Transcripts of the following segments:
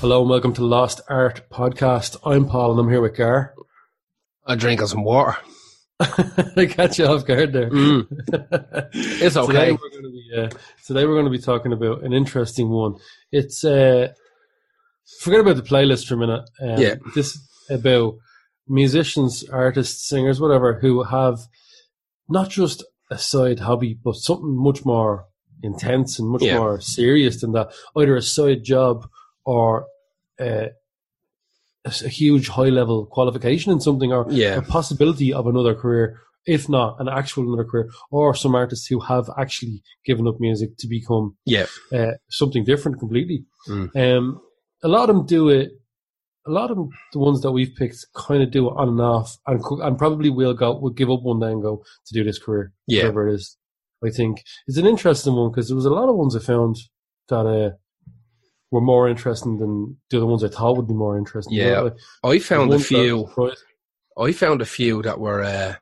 Hello and welcome to Lost Art Podcast. I'm Paul and I'm here with Gar. I drink some water. I got you off guard there. Mm. It's Today okay. we're going to be uh, today we're going to be talking about an interesting one. It's uh, forget about the playlist for a minute. Um, Yeah. this about musicians, artists, singers, whatever, who have not just a side hobby, but something much more intense and much Yeah. more serious than that. Either a side job or uh, a, a huge high level qualification in something, or Yeah. a possibility of another career, if not an actual another career, or some artists who have actually given up music to become Yeah. uh, something different completely. Mm. Um, a lot of them do it. A lot of them, the ones that we've picked, kind of do it on and off, and and probably will go, will give up one day and go to do this career, Yeah. whatever it is. I think it's an interesting one because there was a lot of ones I found that uh, were more interesting than the other ones I thought would be more interesting. You know, Yeah. like, I found a few. I found a few that were uh,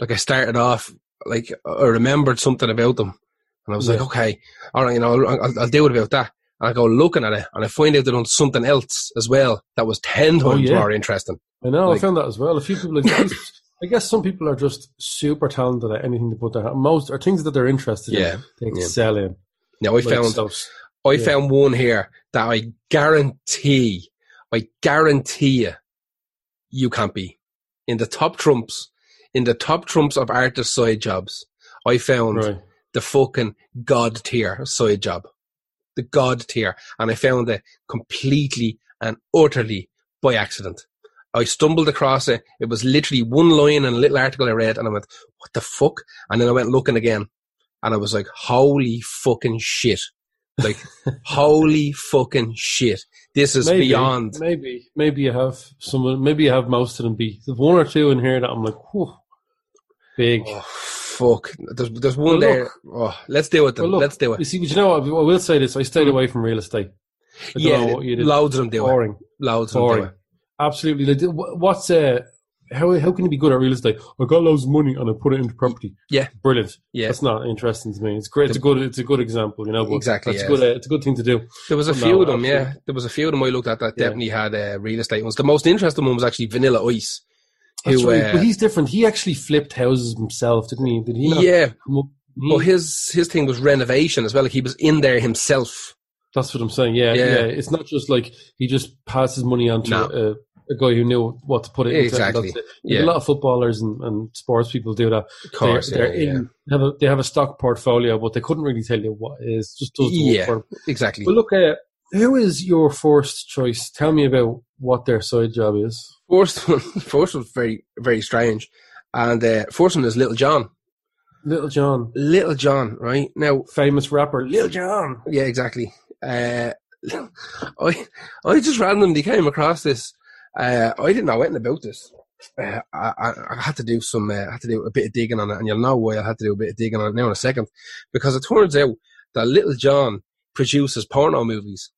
like I started off like I remembered something about them, and I was like, okay, all right, you know, I'll, I'll, do it about that. And I go looking at it, and I find out they're on something else as well that was ten times yeah. more interesting. I know. Like- I found that as well. A few people, like, I guess, some people are just super talented at anything they put their hand. Most are things that they're interested Yeah. in. They excel in. Now I Like, found so- I yeah. found one here that I guarantee, I guarantee you, you can't be in the top trumps, in the top trumps of artist side jobs. I found right. the fucking god tier side job, the god tier, and I found it completely and utterly by accident. I stumbled across it. It was literally one line in a little article I read, and I went, "What the fuck?" And then I went looking again, and I was like, "Holy fucking shit!" Like, holy fucking shit! This is maybe, beyond. Maybe, maybe you have some. Maybe you have most of them. Be there's one or two in here that I'm like, whew, big. Oh, fuck! There's there's one Well, there. Oh, let's do with them. Well, look, let's do You it. see, but you know what? I will say this: I stayed away from real estate. I Yeah, you loads of them do it. boring, Loads of them do it. Absolutely. What's uh, how how can you be good at real estate? I got loads of money and I put it into property. Yeah. brilliant. Yeah. That's not interesting to me. It's great. It's a good. It's a good example. You know. Exactly, It's yeah. good. Uh, it's a good thing to do. There was a No, few of them, yeah. There was a few of them I looked at that Yeah. definitely had uh, real estate ones. The most interesting one was actually Vanilla Ice. That's Who, right. uh, but he's different. He actually flipped houses himself, didn't he? Did he? Not yeah, up- but he- his his thing was renovation as well. Like he was in there himself. that's what I'm saying. Yeah, Yeah. yeah, It's not just like he just passes money on to No. a, a guy who knew what to put it into. Exactly. It. Like, Yeah. A lot of footballers and, and sports people do that. Of course, they're, they're yeah. in have a they have a stock portfolio, but they couldn't really tell you what it is. Just does the work Yeah. for them. exactly. But look, uh, who is your first choice? Tell me about what their side job is. First one, first was very very strange, and uh, first one is Little John. Little John, Little John, right now, famous rapper, Little John. yeah, exactly. Uh, I I just randomly came across this. Uh, I didn't know anything about this. Uh, I, I, I had to do some. Uh, I had to do a bit of digging on it, and you'll know why I had to do a bit of digging on it now in a second, because it turns out that Little John produces porno movies.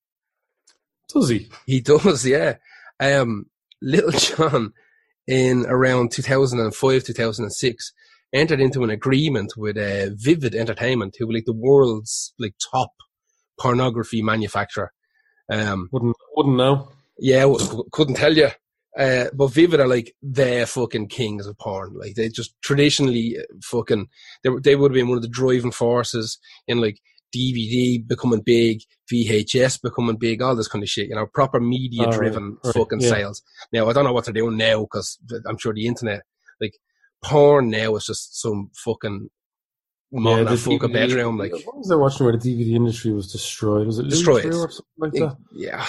Does he? He does, yeah. Um, Little John, in around 2005, 2006, entered into an agreement with uh, Vivid Entertainment, who were like the world's like top pornography manufacturer. Um, Wouldn't wouldn't know. Yeah, couldn't tell you. Uh, but Vivid are like the fucking kings of porn. Like they just traditionally uh, fucking they they would have been one of the driving forces in like DVD becoming big, VHS becoming big, all this kind of shit. You know, proper media driven right, fucking yeah. sales. Now I don't know what they're doing now because I'm sure the internet, like porn now is just some fucking man in the a fucking DVD bedroom. Like what was I watching where the DVD industry was destroyed? Was it Destroyed. Or something like that? yeah,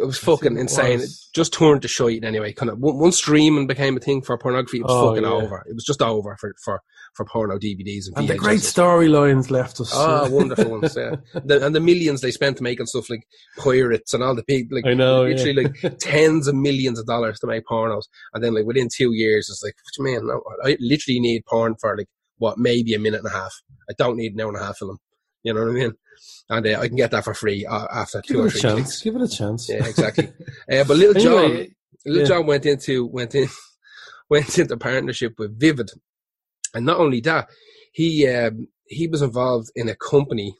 it was fucking it insane. was. It just turned to shite anyway. Kind of once streaming became a thing for pornography, it was Oh, fucking yeah. over. It was just over for for for porno DVDs and, And the great storylines left us. Ah, wonderful ones, yeah. The, and the millions they spent making stuff like pirates and all the big, like I know. yeah. literally like tens of millions of dollars to make pornos, and then like within two years, it's like, what do you mean? No, I literally need porn for like what maybe a minute and a half. I don't need an hour and a half of them. You know what I mean? And uh, I can get that for free uh, after Give two or it a three chance. Give it a chance. Yeah, exactly. uh, but Little John, Anyway, Little yeah. John went into went in went into partnership with Vivid, and not only that, he um, he was involved in a company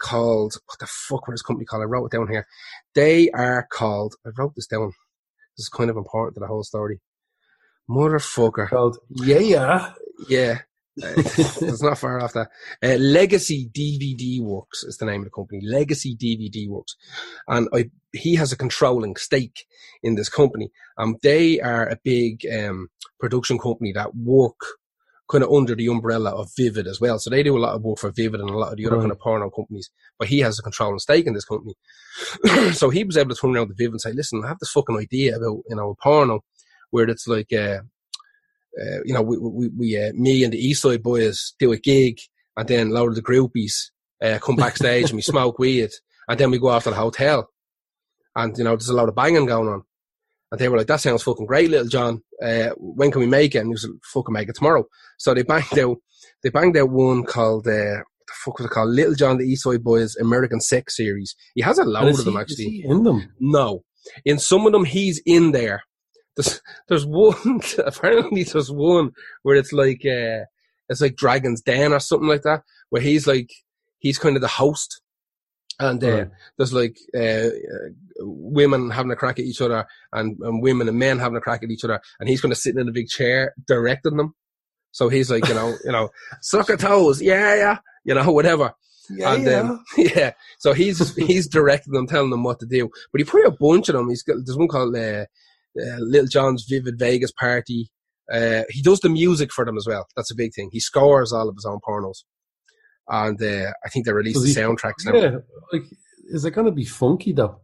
called what the fuck was this company called? I wrote it down here. They are called. I wrote this down. This is kind of important to the whole story. Motherfucker. Called yeah, Yeah. Yeah. It's not far off that. Uh, Legacy DVD Works is the name of the company. Legacy DVD Works, and I, he has a controlling stake in this company. Um, they are a big um, production company that work kind of under the umbrella of Vivid as well. So they do a lot of work for Vivid and a lot of the other Right. kind of porno companies. But he has a controlling stake in this company, so he was able to turn around to Vivid and say, "Listen, I have this fucking idea about you know a porno where it's like." Uh, uh, you know, we, we, we uh, me and the East Side boys do a gig, and then a lot of the groupies uh, come backstage and we smoke weed, and then we go off to the hotel, and you know, there's a lot of banging going on. And they were like, "That sounds fucking great, little John. Uh, when can we make it?" And he was like, "Fucking make it tomorrow." So they banged out, they banged out one called uh, what the fuck was it called? Little John the East Side Boys American Sex Series. He has a load of them he- actually. In them? No. In some of them, he's in there. There's, there's one, apparently there's one where it's like, uh, it's like Dragon's Den or something like that, where he's like, he's kind of the host. And, uh, Right. there's like, uh, uh, women having a crack at each other and, and women and men having a crack at each other. And he's going to sit in a big chair directing them. So he's like, you know, you know, suck your toes. Yeah, yeah. You know, whatever. and um, yeah, so he's he's directing them, telling them what to do. But he put a bunch of them. He's got there's one called uh, uh, Little John's Vivid Vegas Party. Uh, he does the music for them as well. That's a big thing. He scores all of his own pornos, and uh, I think they release Does the soundtracks. yeah, like, is it going to be funky though?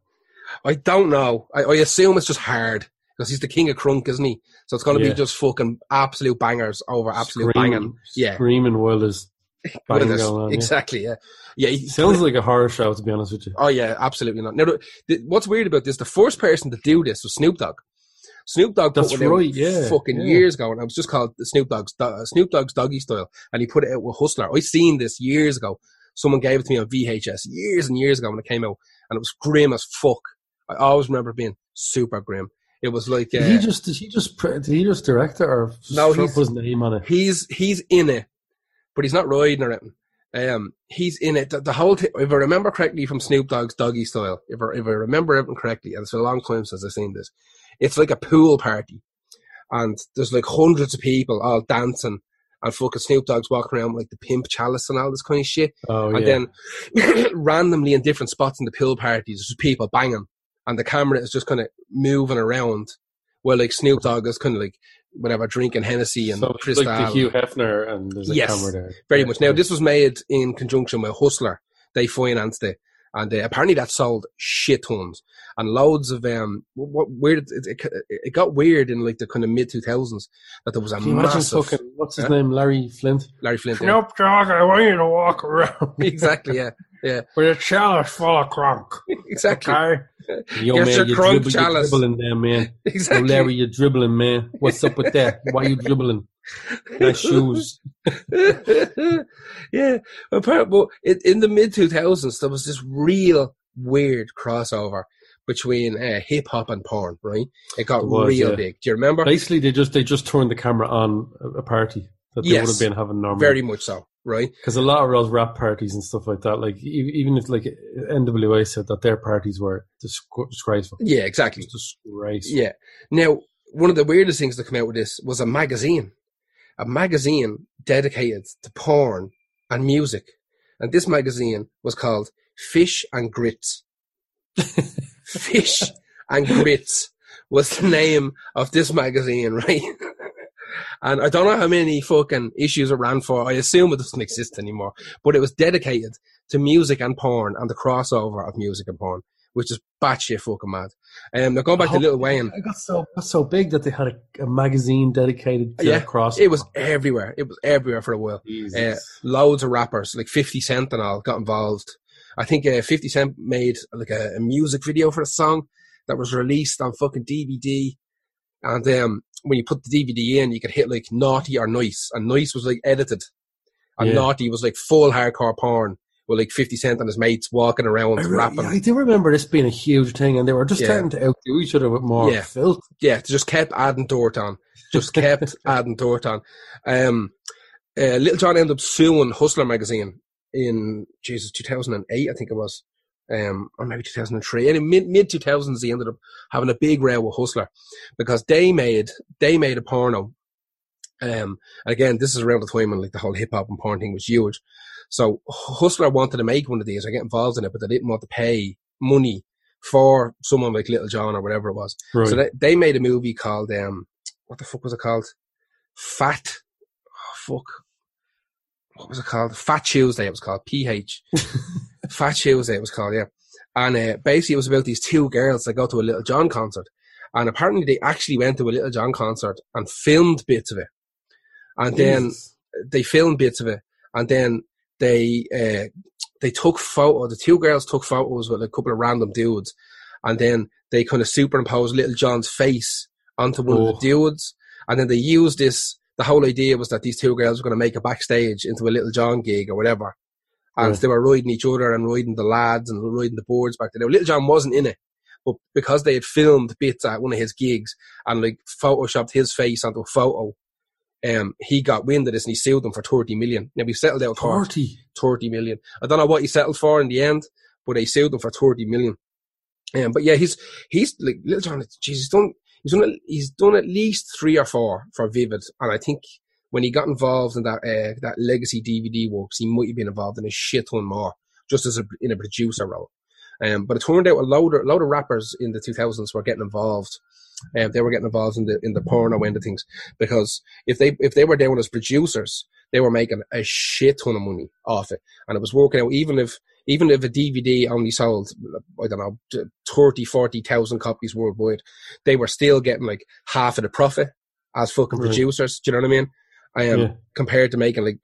I don't know. I, I assume it's just hard because he's the king of crunk, isn't he? So it's going to Yeah. be just fucking absolute bangers over absolute Screaming- banging. Yeah. Screaming while there's banging going on. exactly. Yeah. Yeah. he- Sounds like a horror show, to be honest with you. Oh yeah, absolutely not. Now, the, the, what's weird about this? The first person to do this was Snoop Dogg. Snoop Dogg put That's one out right, yeah, fucking yeah. years ago, and it was just called the Snoop Dogg's Do- Snoop Dogg's Doggy Style, and he put it out with Hustler. I seen this years ago. Someone gave it to me on VHS years and years ago when it came out, and it was grim as fuck. I always remember it being super grim. It was like uh, Did he just did he just did he just direct it or No, he's- his name on it? he's he's in it, but he's not riding or anything. Um, he's in it. The, the whole thing, if I remember correctly from Snoop Dogg's Doggy Style, if I, if I remember everything correctly, and it's been a long time since I've seen this, it's like a pool party, and there's like hundreds of people all dancing, and fucking Snoop Dogg's walking around with like the pimp chalice and all this kind of shit, Oh and yeah. then randomly in different spots in the pool parties, there's just people banging, and the camera is just kind of moving around, while like Snoop Dogg is kind of like whatever drinking Hennessy and so Cristal. like the Hugh Hefner and there's a Yes, camera there. very much. Now, this was made in conjunction with Hustler. They financed it. And uh, apparently that sold shit tons. And loads of, um, what weird, it, it, it got weird in like the kind of mid 2000s that there was a Can massive fucking what's his Huh? name? Larry Flynt. Larry Flynt. yeah. Snoop Dogg, I want you to walk around exactly, yeah. Yeah. With a chalice full of crunk. Exactly. Okay. Yo, Here's man, your you crunk dribble, you chalice. dribbling there, man. Yo, Larry, you're dribbling, man. What's up with that? Why are you dribbling? Nice shoes. yeah. Apparently, but in, in the mid 2000s, there was this real weird crossover between uh, hip hop and porn, right? It got It was, real yeah. big. Do you remember? Basically, they just they just turned the camera on a- party that they Yes. would have been having normally. Very much so, right? because a lot of those rap parties and stuff like that, like even if like NWA said that their parties were disgraceful, Yeah, exactly. Disgraceful. Yeah. Now, one of the weirdest things that came out with this was a magazine, a magazine dedicated to porn and music. And this magazine was called Fish and Grits. Fish and Grits was the name of this magazine, right? and I don't know how many fucking issues it ran for. I assume it doesn't exist anymore, but it was dedicated to music and porn and the crossover of music and porn, which is batshit fucking mad. Um, now going back to Little Wayne, It got so got so big that they had a, a magazine dedicated to Yeah, cross. it was everywhere. It was everywhere for a while. Jesus. Uh, loads of rappers, like 50 Cent and all, got involved. I think uh, 50 Cent made like a, a music video for a song that was released on fucking DVD. And um, when you put the DVD in, you could hit like naughty or nice. And nice was like edited. And Yeah. naughty was like full hardcore porn with like 50 Cent and his mates walking around I, rapping. I do remember this being a huge thing, and they were just Yeah. starting to outdo each other with more Yeah. filth. yeah, they just kept adding dirt on. Just kept adding dirt on. Um, uh, Little John ended up suing Hustler magazine in Jesus 2008, I think it was, um, or maybe 2003. And in mid mid 2000s, he ended up having a big row with Hustler because they made they made a porno. Um, again, this is around the time when like the whole hip hop and porn thing was huge. So Hustler wanted to make one of these or get involved in it, but they didn't want to pay money for someone like Little John or whatever it was. Right. So they, they made a movie called um, what the fuck was it called? Fat. Oh, fuck. What was it called? Fat Tuesday. It was called PH. Fat Tuesday. It was called. Yeah. And uh, basically, it was about these two girls that go to a Little John concert, and apparently they actually went to a Little John concert and filmed bits of it, and then they filmed bits of it, and then they uh, they took photo. The two girls took photos with a couple of random dudes, and then they kind of superimposed Little John's face onto one of Oh. the dudes, and then they used this. The whole idea was that these two girls were going to make a backstage into a Little John gig or whatever, and they were riding each other and riding the lads and riding the boards back there. Now, Little John wasn't in it, but because they had filmed bits at one of his gigs and like photoshopped his face onto a photo. Um, he got wind of this and he sued them for 30 million. Now we settled out for 40. 30 million. I don't know what he settled for in the end, but they sued them for 30 million. Um, but yeah, he's, he's like, Little John, geez, he's done, he's done, at- he's done at least three or four for Vivid. And I think when he got involved in that, uh, that legacy DVD works, he might have been involved in a shit ton more, just as a, in a producer role. Um, but it turned out a load of, load of rappers in the 2000s were getting involved. Um, they were getting involved in the, in the porno end of things because if they, if they were down as producers, they were making a shit ton of money off it. And it was working out, even if, even if a DVD only sold, I don't know, 30, 40,000 copies worldwide, they were still getting like half of the profit as fucking Right. producers. Do you know what I mean? Um, Yeah. compared to making like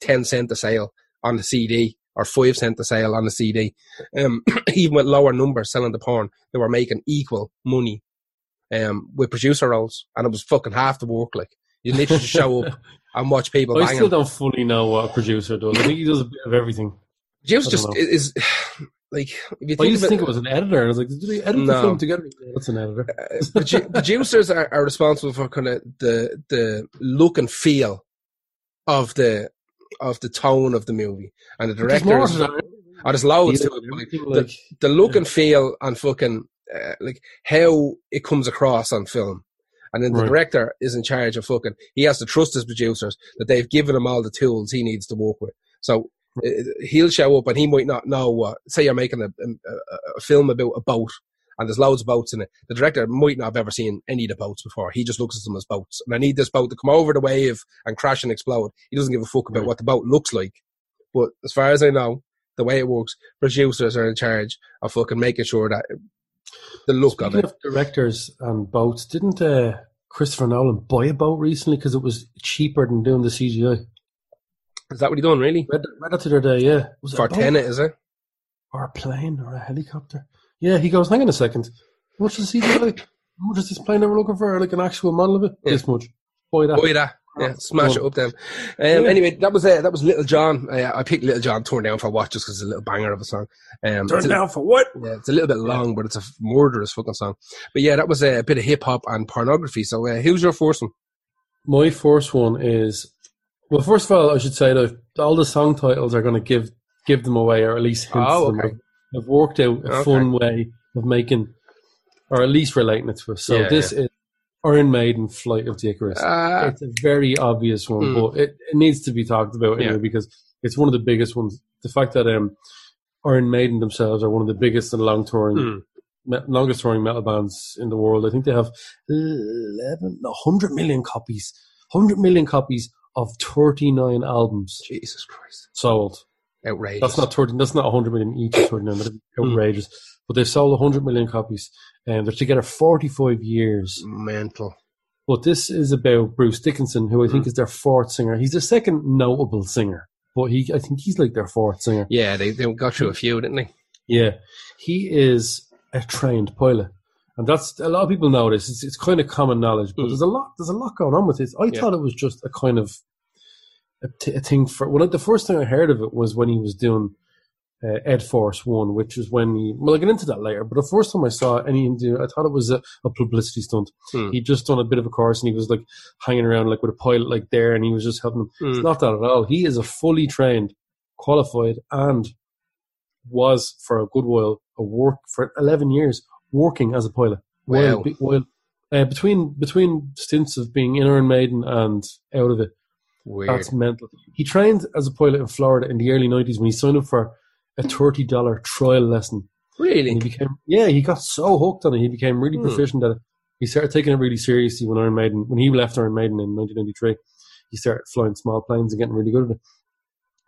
10 cent a sale on the CD or 5 cent a sale on the CD. Um, even with lower numbers selling the porn, they were making equal money um, with producer roles. And it was fucking half the work. Like, you literally show up and watch people I banging. still don't fully know what a producer does. I think he does a bit of everything. Producer I just know. is, like, if you I think used to it, think it was an editor. I was like, did they edit No. the film together? Yeah, that's an editor. uh, produ- producers are, are responsible for kind of the the look and feel of the of the tone of the movie, and the There's more that. Oh, there's loads to it. like, the- the look Yeah. and feel and fucking uh, like how it comes across on film. And then the Right. director is in charge of fucking. He has to trust his producers that they've given him all the tools he needs to work with. So uh, he'll show up and he might not know what. Say you're making a, a, a film about a boat and there's loads of boats in it. The director might not have ever seen any of the boats before. He just looks at them as boats. And I need this boat to come over the wave and crash and explode. He doesn't give a fuck about Right. what the boat looks like. But as far as I know, the way it works, producers are in charge of fucking making sure that the look of Speaking it. of directors and boats, didn't uh, Christopher Nolan buy a boat recently because it was cheaper than doing the CGI? Is that what he done, really? Read, read that the other day, yeah. Was For Tenet, is it? or a plane or a helicopter? Yeah, he goes, hang on a second. How much is the CGI? How much is this plane they were looking for? Like an actual model of it? Yeah. This much. Buy that. Boy, that. Yeah, smash it up then. Um, Yeah. Anyway, that was uh, that was Little John. Uh, I picked Little John Turn Down for What just because it's a little banger of a song. Um, Turn it's a- down for what? Yeah, it's a little bit long, but it's a murderous fucking song. But yeah, that was a bit of hip hop and pornography. So uh, who's your first one? My first one is well. First of all, I should say that all the song titles are going to give give them away, or at least hint Oh, them. okay. I've, I've worked out a Okay. fun way of making, or at least relating it to us. So Yeah, this is Iron Maiden, Flight of the Icarus. Uh, it's a very obvious one, Mm. but it, it needs to be talked about anyway Yeah. because it's one of the biggest ones. The fact that um, Iron Maiden themselves are one of the biggest and long touring mm, me- longest touring metal bands in the world. I think they have 11, 100 million copies, 100 million copies of 39 albums Jesus Christ, sold. Outrageous. That's not 30, that's not 100 million each, it's 39, but outrageous. But they've sold 100 million copies and they're together 45 years. mental. But this is about Bruce Dickinson, who I think Mm. is their fourth singer. He's the second notable singer, but he, I think he's like their fourth singer. Yeah, they they got through a few, didn't they? Yeah, he is a trained pilot, and that's a lot of people know this. It's, it's kind of common knowledge, but Mm. there's a lot. There's a lot going on with this. I Yeah. thought it was just a kind of a, t- a thing for. Well, I, the first thing I heard of it was when he was doing uh, Ed Force One, which is when he. Well, I'll get into that later. But the first time I saw any do, I thought it was a, a publicity stunt. Mm. He'd just done a bit of a course, and he was like hanging around like with a pilot like there, and he was just helping him. It's Mm. not that at all. He is a fully trained qualified, and was for a good while a work for eleven years working as a pilot. While, Wow. be- while uh, between between stints of being in Iron Maiden and out of it, Weird. that's mental. He trained as a pilot in Florida in the early nineties when he signed up for a thirty dollar trial lesson. And really? he became yeah, he got so hooked on it. He became really Hmm. proficient at it. He started taking it really seriously when Iron Maiden when he left Iron Maiden in 1993. He started flying small planes and getting really good at it.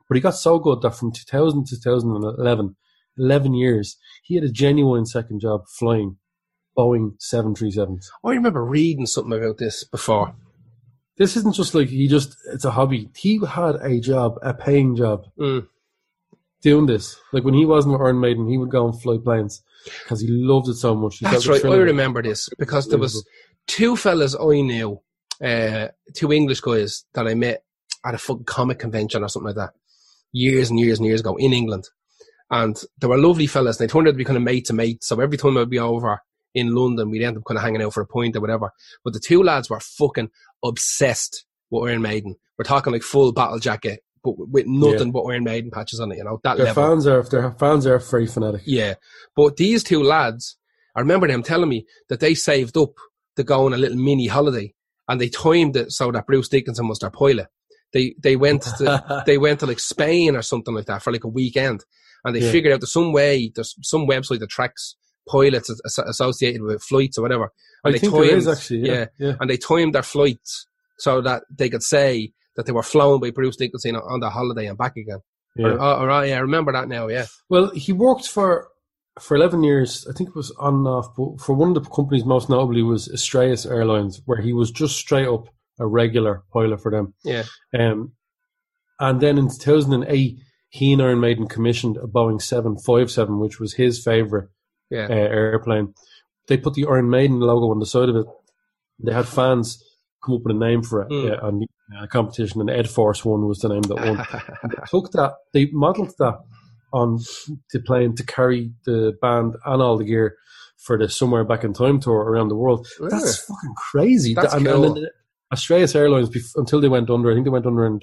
But he got so good that from 2000 to 2011, 11 years, he had a genuine second job flying Boeing 737s. I remember reading something about this before. This isn't just like he just, it's a hobby. He had a job, a paying job, Mm. doing this. Like when he wasn't with Iron Maiden, he would go and fly planes because he loved it so much. He That's right. I remember this because there was two fellas I knew, uh, two English guys that I met at a fucking comic convention or something like that, years and years and years ago in England. And they were lovely fellas. And they turned out to be kind of mate to mate. So every time I'd be over in London, we'd end up kind of hanging out for a pint or whatever. But the two lads were fucking obsessed with Iron Maiden. We're talking like full battle jacket, but with nothing but Iron Maiden patches on it. You know that Their level. fans are their fans are very fanatic. Yeah. But these two lads, I remember them telling me that they saved up to go on a little mini holiday and they timed it so that Bruce Dickinson was their pilot. They they went to they went to like Spain or something like that for like a weekend and they Yeah. figured out there's some way there's some website that tracks pilots as- as- associated with flights or whatever. And I they think there is timed- actually. Yeah, yeah. and they timed their flights so that they could say that they were flown by Bruce Dickinson on the holiday and back again. yeah. Or, or, or, yeah, I remember that now, yeah. Well, he worked for for eleven years. I think it was on and off, but for one of the companies most notably was Astraeus Airlines, where he was just straight up a regular pilot for them. Yeah. Um, and then in two thousand and eight, he and Iron Maiden commissioned a Boeing seven five seven, which was his favorite Yeah. uh, airplane. They put the Iron Maiden logo on the side of it. They had fans come up with a name for it Mm. uh, uh, competition, and Ed Force One was the name that won. they took that, they modelled that on the plane to carry the band and all the gear for the Somewhere Back in Time tour around the world. That's fucking crazy. That's and, cool. and then Astraeus Airlines, until they went under, I think they went under in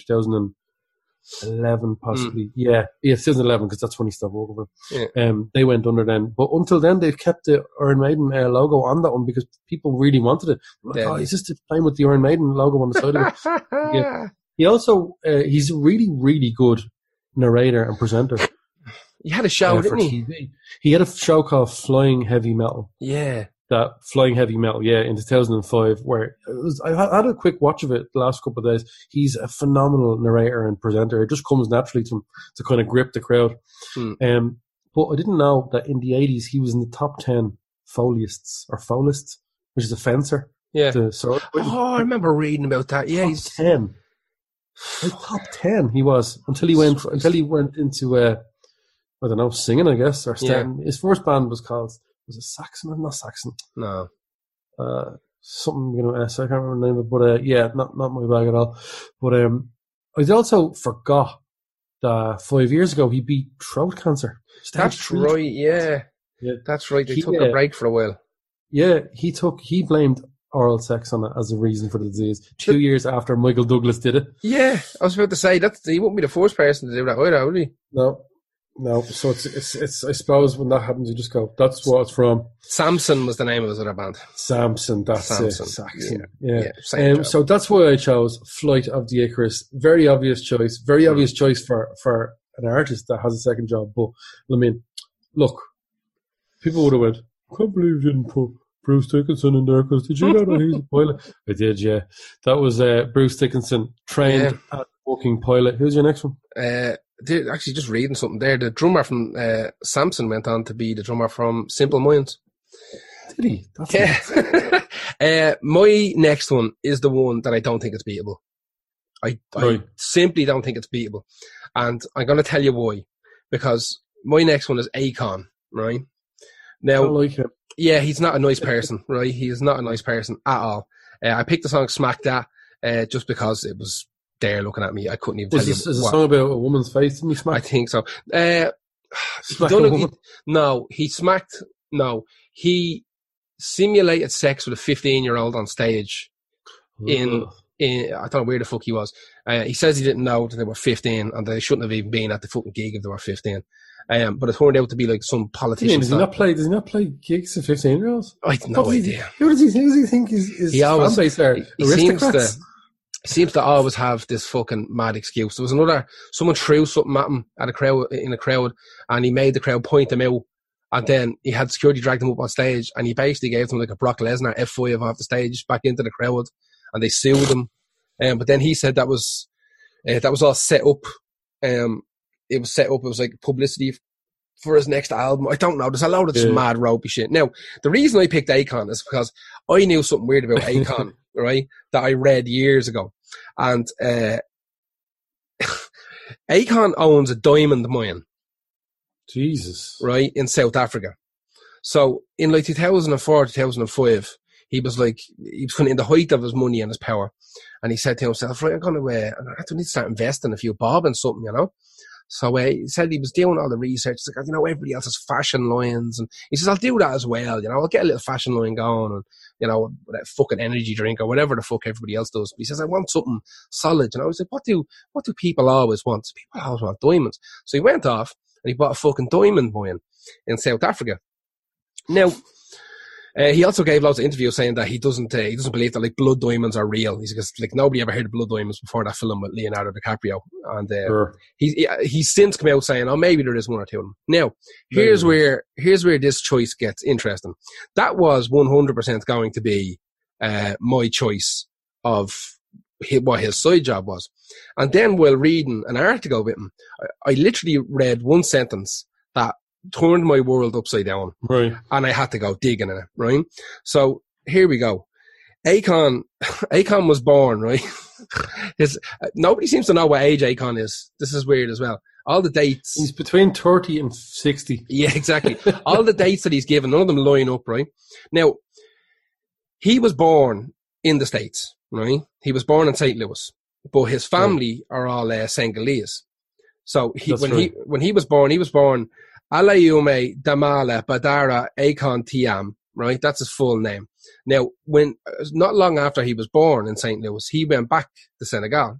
2011, possibly. Yeah, yeah, 2011, because that's when he stopped working them. Um, they went under then. But until then, they've kept the Iron Maiden uh, logo on that one because people really wanted it. Like, Yeah. oh, this the plane with the Iron Maiden logo on the side of it? yeah. He also, uh, he's a really, really good narrator and presenter. He had a show, uh, didn't he? TV. He had a show called Flying Heavy Metal. Yeah. That Flying Heavy Metal, yeah, in 2005, where it was, I had- had a quick watch of it the last couple of days. He's a phenomenal narrator and presenter. It just comes naturally to him to kind of grip the crowd. Hmm. Um, but I didn't know that in the 80s he was in the top 10 foilists or foilists, which is a fencer. Yeah. The sword. Oh, I remember reading about that. Yeah, top he's 10. Like top 10 he was until he went until he went into uh I don't know singing I guess or starting his first band was called was it Saxon or not Saxon no. uh something you know S I can't remember the name of it but uh, yeah not not my bag at all but um I also forgot that five years ago he beat throat cancer Stage That's right. Yeah. Yeah. That's right. They He, took uh, a break for a while. yeah he took he blamed oral sex on it as a reason for the disease two years after Michael Douglas did it Yeah, I was about to say that's he wouldn't be the first person to do that either, would he? No, no. So it's it's it's. I suppose when that happens, you just go. That's what it's from. Samson was the name of his other band. Samson. That's Samson, it. Saxon. Yeah. Yeah, same Um, so that's why I chose Flight of the Icarus. Very obvious choice. Very Hmm. obvious choice for for an artist that has a second job. But I mean, look, people would have went. I can't believe you didn't put Bruce Dickinson in there because did you know that he's a pilot? I did. Yeah, that was uh, Bruce Dickinson trained at working pilot. Who's your next one? Uh, actually, just reading something there. The drummer from uh, Samson went on to be the drummer from Simple Minds. Did he? That's Yeah. uh, my next one is the one that I don't think is beatable. I, I simply don't think it's beatable. And I'm going to tell you why. Because my next one is Akon, right? Now, like yeah, he's not a nice person, right? He is not a nice person at all. Uh, I picked the song Smack That uh, just because it was there looking at me. I couldn't even Was tell this you is a song about a woman's face? Didn't he I think so. Uh, he a he- no, he smacked. No, he simulated sex with a 15 year old on stage in- Ugh. in, I don't know where the fuck he was. Uh, he says he didn't know that they were 15 and they shouldn't have even been at the fucking gig if they were 15. Um, but it turned out to be like some politician. Does he not play? Does he not play gigs to fifteen year olds? I have no What does he- idea. Who does he think? Does he think his, his He always- fan base are he- he seems to- seems to always have this fucking mad excuse. There was another, someone threw something at him at a crowd, in a crowd, and he made the crowd point him out. And then he had security drag them up on stage, and he basically gave them like a Brock Lesnar F5 off the stage back into the crowd, and they sued him. Um, but then he said that was, uh, that was all set up. Um, it was set up, it was like publicity for his next album. I don't know. There's a lot of just Yeah. mad ropey shit. Now, the reason I picked Akon is because I knew something weird about Akon, right? That I read years ago. And uh Akon owns a diamond mine, Jesus. right, in South Africa. So in like 2004, 2005, he was like, he was kind of in the height of his money and his power. And he said to himself, right, I'm going to, uh, I need to start investing a few bob and something, you know? So uh, he said he was doing all the research. He's like, you know, everybody else has fashion lines. And he says, I'll do that as well. You know, I'll get a little fashion line going and, you know, that fucking energy drink or whatever the fuck everybody else does. But he says, I want something solid. And I was like, what do, what do people always want? People always want diamonds. So he went off and he bought a fucking diamond mine in South Africa. Now, uh, he also gave lots of interviews saying that he doesn't uh, he doesn't believe that like blood diamonds are real. He's because like nobody ever heard of blood diamonds before that film with Leonardo DiCaprio, and uh, Sure. he, he he's since come out saying, "Oh, maybe there is one or two of them." Now, here's where here's where this choice gets interesting. That was 100 percent going to be uh, my choice of hi- what his side job was, and then while reading an article with him, I, I literally read one sentence that turned my world upside down Right. and I had to go digging in it, right? So here we go. Akon, Akon was born, right? His, nobody seems to know what age Akon is. This is weird as well. All the dates. He's between 30 and 60. Yeah, exactly. All the dates that he's given, none of them line up, right? Now, he was born in the States, right? He was born in St. Louis, but his family are all uh, Senegalese. So he, That's when right. he when he was born, he was born Aliaune Damala Badara Akon Thiam, right? That's his full name. Now, when not long after he was born in St. Louis, he went back to Senegal,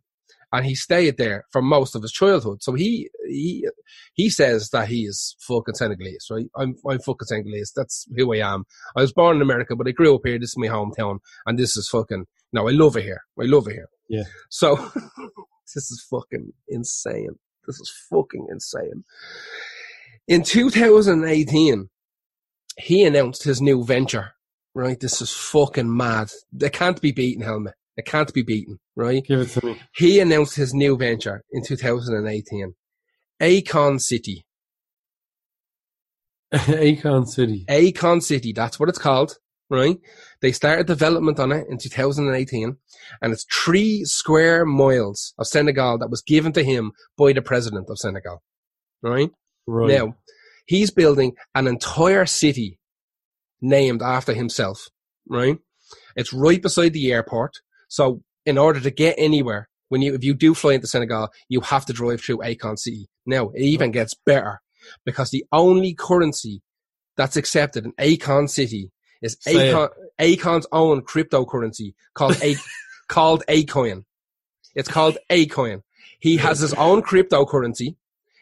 and he stayed there for most of his childhood. So he he he says that he is fucking Senegalese, right? I'm I'm fucking Senegalese. That's who I am. I was born in America, but I grew up here. This is my hometown, and this is fucking. No, I love it here. I love it here. Yeah. So this is fucking insane. This is fucking insane. In 2018, he announced his new venture. Right, this is fucking mad. They can't be beaten, Helmet. It can't be beaten, right? Give it to me. He announced his new venture in 2018. Akon City. Akon City. Akon City, that's what it's called, right? They started development on it in 2018, and it's three square miles of Senegal that was given to him by the president of Senegal, right? Right. Now, he's building an entire city named after himself, right? It's right beside the airport. So in order to get anywhere, when you, if you do fly into Senegal, you have to drive through Akon City. Now, it even gets better because the only currency that's accepted in Akon City is Say it. Akon, Akon's own cryptocurrency called A, called Akoin. It's called Akoin. He has his own cryptocurrency.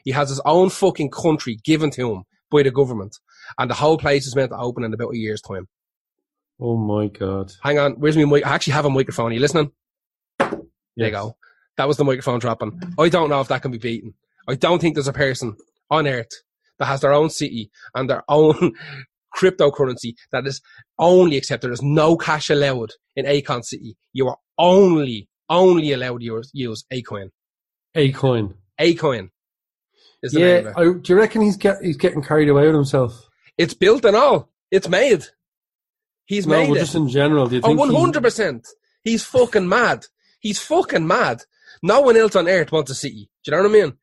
He has his own fucking country given to him by the government. And the whole place is meant to open in about a year's time. Oh my God. Hang on, where's my mic? I actually have a microphone. Are you listening? There you go. That was the microphone dropping. I don't know if that can be beaten. I don't think there's a person on earth that has their own city and their own cryptocurrency that is only accepted. There's no cash allowed in Akon City. You are only, only allowed to use, use Akoin. Akoin. Akoin is the name Yeah. I, do you reckon he's get he's getting carried away with himself? It's built and all. It's made. He's No, made but it. just in general. Do you Oh, think? he- 100%. He's fucking mad. He's fucking mad. No one else on earth wants a city. Do you know what I mean?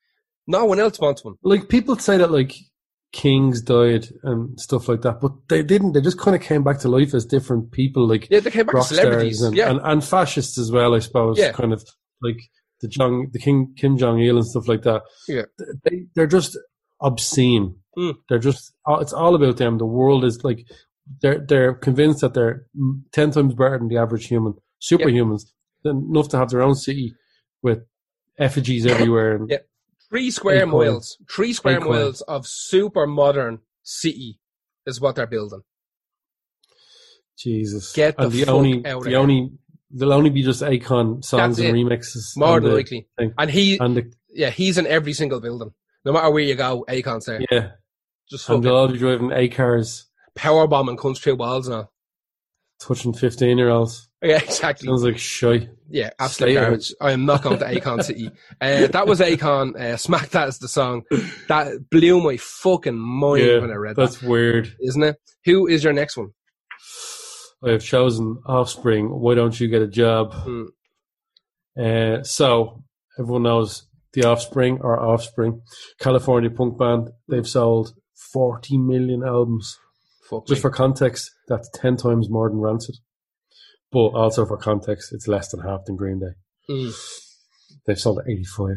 No one else wants one. like people say that like kings died and stuff like that, but they didn't. They just kind of came back to life as different people, like Yeah, they came back rock to celebrities. and, yeah. and, and fascists as well. I suppose. Yeah. Kind of like the Jong, the King Kim Jong Il and stuff like that. Yeah. They they're just obscene. Mm. They're just. uh, It's all about them. The world is like. They're they're convinced that they're ten times better than the average human, superhumans. enough to have their own city with effigies everywhere. And Yeah. Three square miles, three square miles of super modern city is what they're building. Jesus, Get the and the fuck only, out of the here. only, there'll only be just Akon songs and remixes. More and than likely. thing. And he, And the, yeah, he's in every single building. No matter where you go, Akon's there. yeah, Just and they'll all be driving A cars, power bombing comes through walls now. touching fifteen year olds. Yeah, exactly. Sounds like shy. Yeah, absolute Stay out. garbage. I am not going to Akon City. Uh, that was Akon. Uh, Smack that is the song. That blew my fucking mind Yeah, when I read that, that's weird. isn't it? Who is your next one? I have chosen Offspring. Why don't you get a job? Hmm. Uh, so everyone knows the Offspring or Offspring, California punk band. They've sold 40 million albums. Fuck Just me. for context, that's 10 times more than Rancid. But also for context, it's less than half than Green Day. Mm. They've sold 85.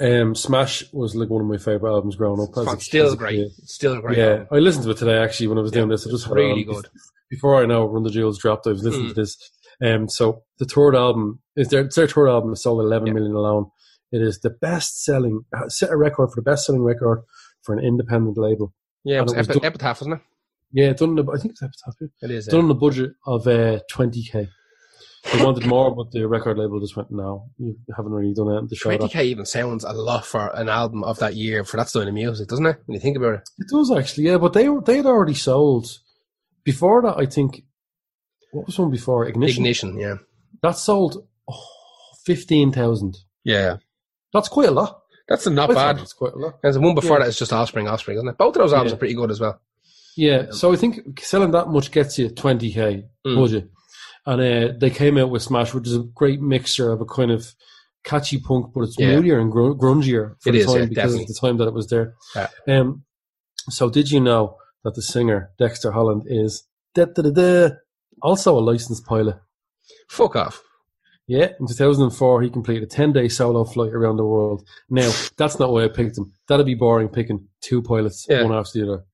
Um, Smash was like one of my favorite albums growing up. as a- still great. kid. Still great. Yeah, album. I listened to it today actually when I was Yeah, doing this. I just it's had it really on. good. Before I know Run the Jewels dropped, I was listening Mm. to this. Um, so the third album is their, their third album. Sold 11 Yeah. million alone. It is the best selling, set a record for the best selling record for an independent label. Yeah, it was, it was Epi- done- Epitaph, wasn't it? Yeah, done. in a- I think it's Epitaph. yeah. It is. Done Yeah. on a budget of uh, 20k. They wanted more, but the record label just went, "No, you haven't really done it." The show Twenty that. k even sounds a lot for an album of that year for that style of music, doesn't it? When you think about it. It does actually, yeah. But they they had already sold before that. I think what was one before Ignition? Ignition, yeah, That sold oh, fifteen thousand. yeah. That's quite a lot. That's not thought bad. That's quite a lot. There's the one before Yeah. that is just Offspring, Offspring, isn't it? Both of those albums Yeah. are pretty good as well. Yeah, so I think selling that much gets you 20k Mm. budget. And uh, they came out with Smash, which is a great mixture of a kind of catchy punk, but it's Yeah. moodier and grungier for It the is, time yeah, because definitely. of the time that it was there. Yeah. Um, so did you know that the singer Dexter Holland is also a licensed pilot? Fuck off. Yeah, in 2004, he completed a 10 day solo flight around the world. Now, that's not why I picked him. That'd be boring picking two pilots, Yeah. one after the other.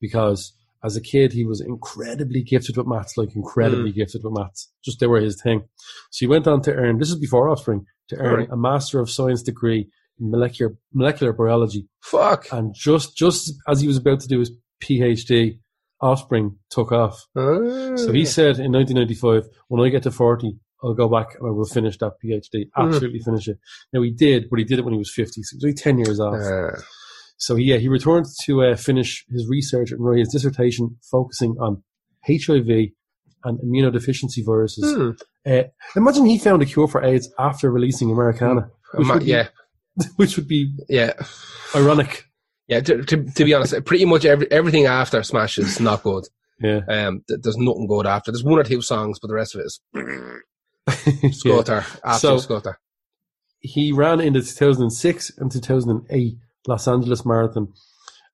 Because as a kid, he was incredibly gifted with maths, like incredibly mm. gifted with maths. Just they were his thing. So he went on to earn, this is before Offspring, to earn Alright. a Master of Science degree in molecular, molecular biology. Fuck. And just, just as he was about to do his PhD, Offspring took off. Ah. So he said in 1995, when I get to 40, I'll go back and I will finish that PhD. Mm. Absolutely finish it. Now he did, but he did it when he was 50, so he was only 10 years off. Ah. So he, yeah, he returned to uh, finish his research and write his dissertation focusing on HIV and immunodeficiency viruses. Hmm. Uh, imagine he found a cure for AIDS after releasing Americana, which, Ma- would be, yeah, which would be yeah, ironic. Yeah. To, to, to be honest, pretty much every, everything after Smash is not good. Yeah. Um, th- there's nothing good after. There's one or two songs, but the rest of it is Yeah. scutter, absolute So- scutter. he ran in the 2006 and 2008 Los Angeles Marathon.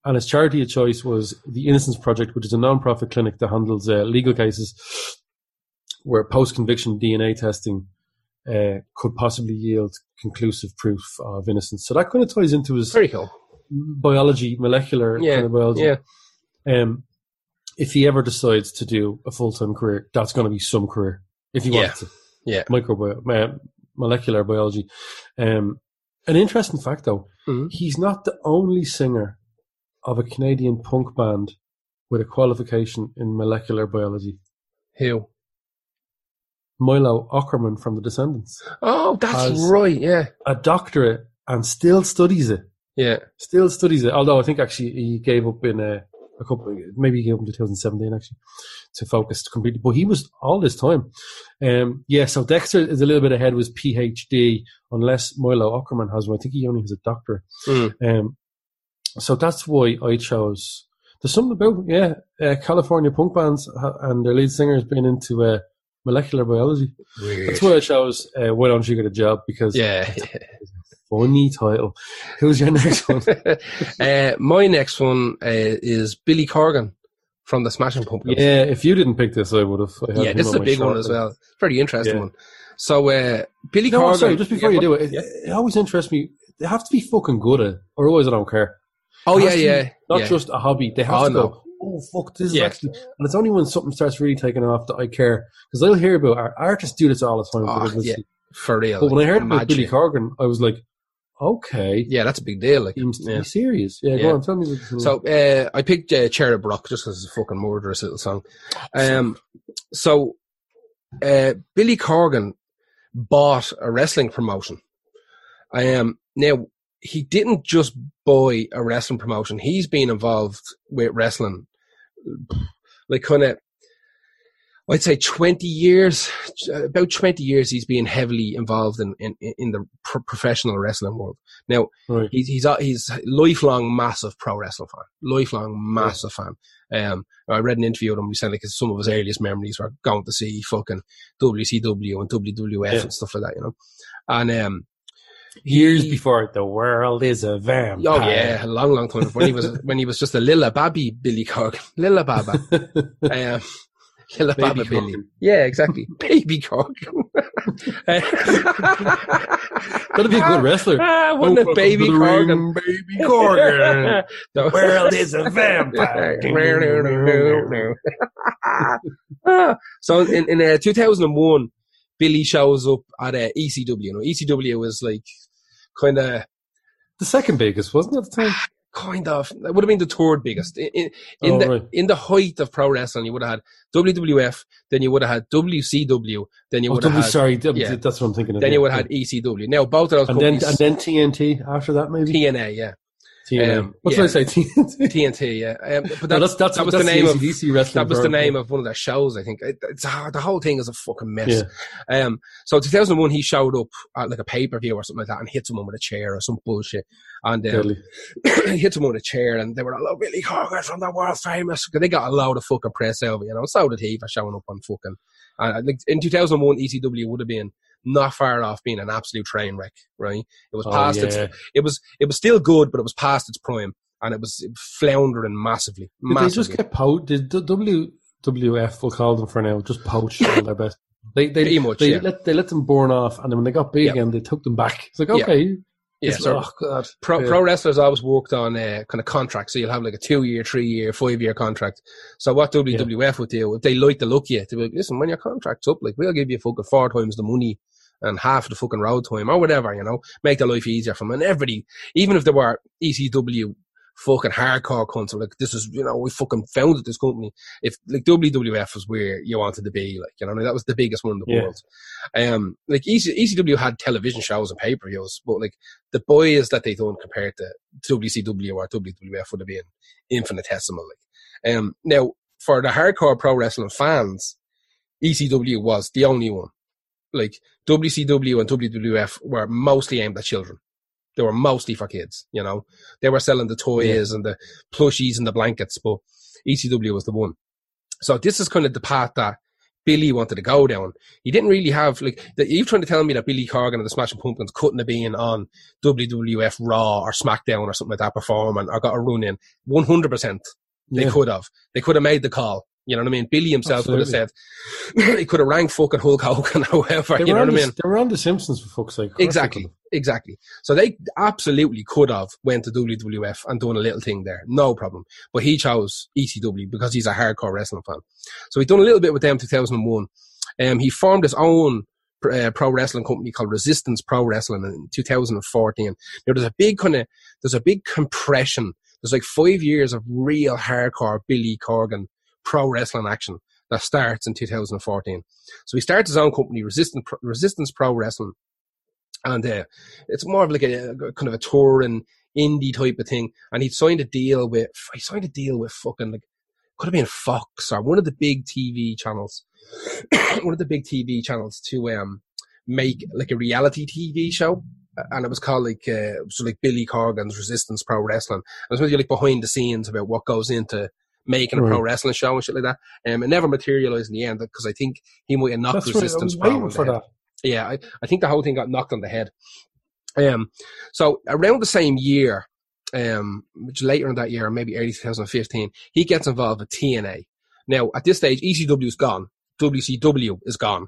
And his charity of choice was the Innocence Project, which is a non-profit clinic that handles uh, legal cases where post-conviction DNA testing uh, could possibly yield conclusive proof of innocence. So that kind of ties into his Very cool. Biology, molecular Yeah, kind of biology. Yeah, Um, if he ever decides to do a full-time career, that's going to be some career. If he Yeah. wants to yeah. microbi- uh, molecular biology. Um, an interesting fact, though, Mhm. he's not the only singer of a Canadian punk band with a qualification in molecular biology. Who? Milo Aukerman from The Descendents, Oh, that's right. Yeah, a doctorate, and still studies it. Yeah. Still studies it. Although I think actually he gave up in a, a couple, maybe he gave up in 2017 actually to focus completely. But he was all this time. Um, yeah, so Dexter is a little bit ahead with PhD, unless Milo Aukerman has one. I think he only has a doctorate. Mm. Um, so that's why I chose. There's something about yeah, uh, California punk bands and their lead singer has been into uh, molecular biology. Weird. That's why I chose. Uh, why don't you get a job? Because Yeah. funny title. Who's your next one? uh, my next one uh, is Billy Corgan from the Smashing Pumpkins. yeah, if you didn't pick this, I would have. I yeah, this is a big one as well. Very interesting Yeah. one. So, uh, Billy No, Corgan. sorry, just before you do it, it, Yeah. it always interests me. They have to be fucking good at, it, or otherwise I don't care. Oh It yeah, be yeah, Not yeah. just a hobby. They have Oh, to no. go. oh fuck, this is actually. And it's only when something starts really taking off that I care because I'll hear about ar- artists do this all the time. Oh, but, it was- yeah, for real. but when I heard about Billy Corgan, I was like, okay, yeah, that's a big deal. Like, seems to yeah. be serious. Yeah, Yeah. go on, tell me. What, So uh, I picked uh, Cherub Rock just because it's a fucking murderous little song. Um, so uh, Billy Corgan bought a wrestling promotion. I um now he didn't just buy a wrestling promotion. He's been involved with wrestling, like kind of. I'd say 20 years, about 20 years he's been heavily involved in, in, in the pro- professional wrestling world. Now, right. he's he's a, he's lifelong massive pro wrestling fan, lifelong massive fan. Um, I read an interview with him. He said like some of his earliest memories were going to see fucking WCW and WWF Yeah. and stuff like that, you know. And um, Years he- before the world is a vampire. oh yeah, a long, long time before when he was when he was just a little baby Billy Corgan, little baba, um, little Baby baba Billy. Yeah, exactly, baby cock. That'd be a good wrestler. Ah, wouldn't it, Welcome baby to the Corgan? baby Corgan. The world is a vampire. Ah, so in, in uh, 2001, Billy shows up at uh, ECW. You know, ECW was like kind of, The second biggest, wasn't it at the time? Kind of, it would have been the third biggest. In, in, in Oh, the right. in the height of pro wrestling, you would have had WWF, then you would have had WCW, then you Oh, would have W- had, sorry, W- yeah. that's what I'm thinking of. then yeah. you would have had ECW. Now both of those and then and then TNT after that maybe. TNA, yeah, TNA. um, what yeah. did I say? TNT. TNT, yeah. Um, but No, that, that's that's that was that's the name of AC/DC wrestling. that was the name of one of their shows, I think. It, it's, ah, the whole thing is a fucking mess. Yeah. Um, so 2001, he showed up at like a pay per view or something like that and hit someone with a chair or some bullshit. And um, he hit someone with a chair and they were like, Billy Corgan from the world famous. 'Cause they got a load of fucking press over, you know. So did he for showing up on fucking. And like in 2001, ECW would have been not far off being an absolute train wreck, right? It was Oh, past its, it was, it was still good, but it was past its prime. And it was floundering massively. Did they just get poached? Did the WWF, we'll call them for now, just poached all their best? They they Pretty much, they yeah. let they let them burn off, and then when they got big Yeah. again, they took them back. It's like Yeah. okay, yeah, so oh god, Pro, Yeah. pro wrestlers always worked on uh, kind of contracts, so you'll have like a two year, three year, five year contract. So what WWF would do, if they like the look at you, they'd be like, listen, when your contract's up, like we'll give you fucking four times the money and half of the fucking road time or whatever, you know, make their life easier for them. And everybody, even if they were ECW fucking hardcore cunts, like this is, you know, we fucking founded this company. If like WWF was where you wanted to be, like, you know, that was the biggest one in the Yeah. world. Um, like EC, ECW had television shows and pay per views, but like the boys that they done compared to WCW or WWF would have been infinitesimal. Like, um, now for the hardcore pro wrestling fans, ECW was the only one. Like WCW and WWF were mostly aimed at children. They were mostly for kids. You know, they were selling the toys and the plushies and the blankets, but ECW was the one. So this is kind of the path that Billy wanted to go down. He didn't really have like the, you're trying to tell me that Billy Corgan and the Smashing Pumpkins couldn't have been on WWF Raw or SmackDown or something like that performing or got a run in. One hundred percent, they Yeah. could have. They could have made the call. You know what I mean? Billy himself could have said he could have rang fucking Hulk Hogan. They You know what I mean? they were on The Simpsons for fuck's sake. Of course they Exactly, exactly. So they absolutely could have went to WWF and done a little thing there, no problem. But he chose ECW because he's a hardcore wrestling fan. So he done a little bit with them 2001. Um, he formed his own uh, pro wrestling company called Resistance Pro Wrestling in 2014. Now there's a big kind of there's a big compression. There's like five years of real hardcore Billy Corgan pro wrestling action that starts in 2014. So he starts his own company, Resistance Pro, Resistance Pro Wrestling, and uh, it's more of like a, a kind of a touring indie type of thing. And he signed a deal with he signed a deal with fucking like could have been Fox or one of the big TV channels, one of the big TV channels to um make like a reality TV show. And it was called like uh, so like Billy Corgan's Resistance Pro Wrestling. And it was really like behind the scenes about what goes into making a pro wrestling show and shit like that. Um, it never materialized in the end because I think he might have knocked That's Resistance was Pro waiting on for head. that. Yeah, I, I think the whole thing got knocked on the head. Um, so around the same year, um, which later in that year, maybe early 2015, he gets involved with TNA. Now, at this stage, ECW is gone, WCW is gone,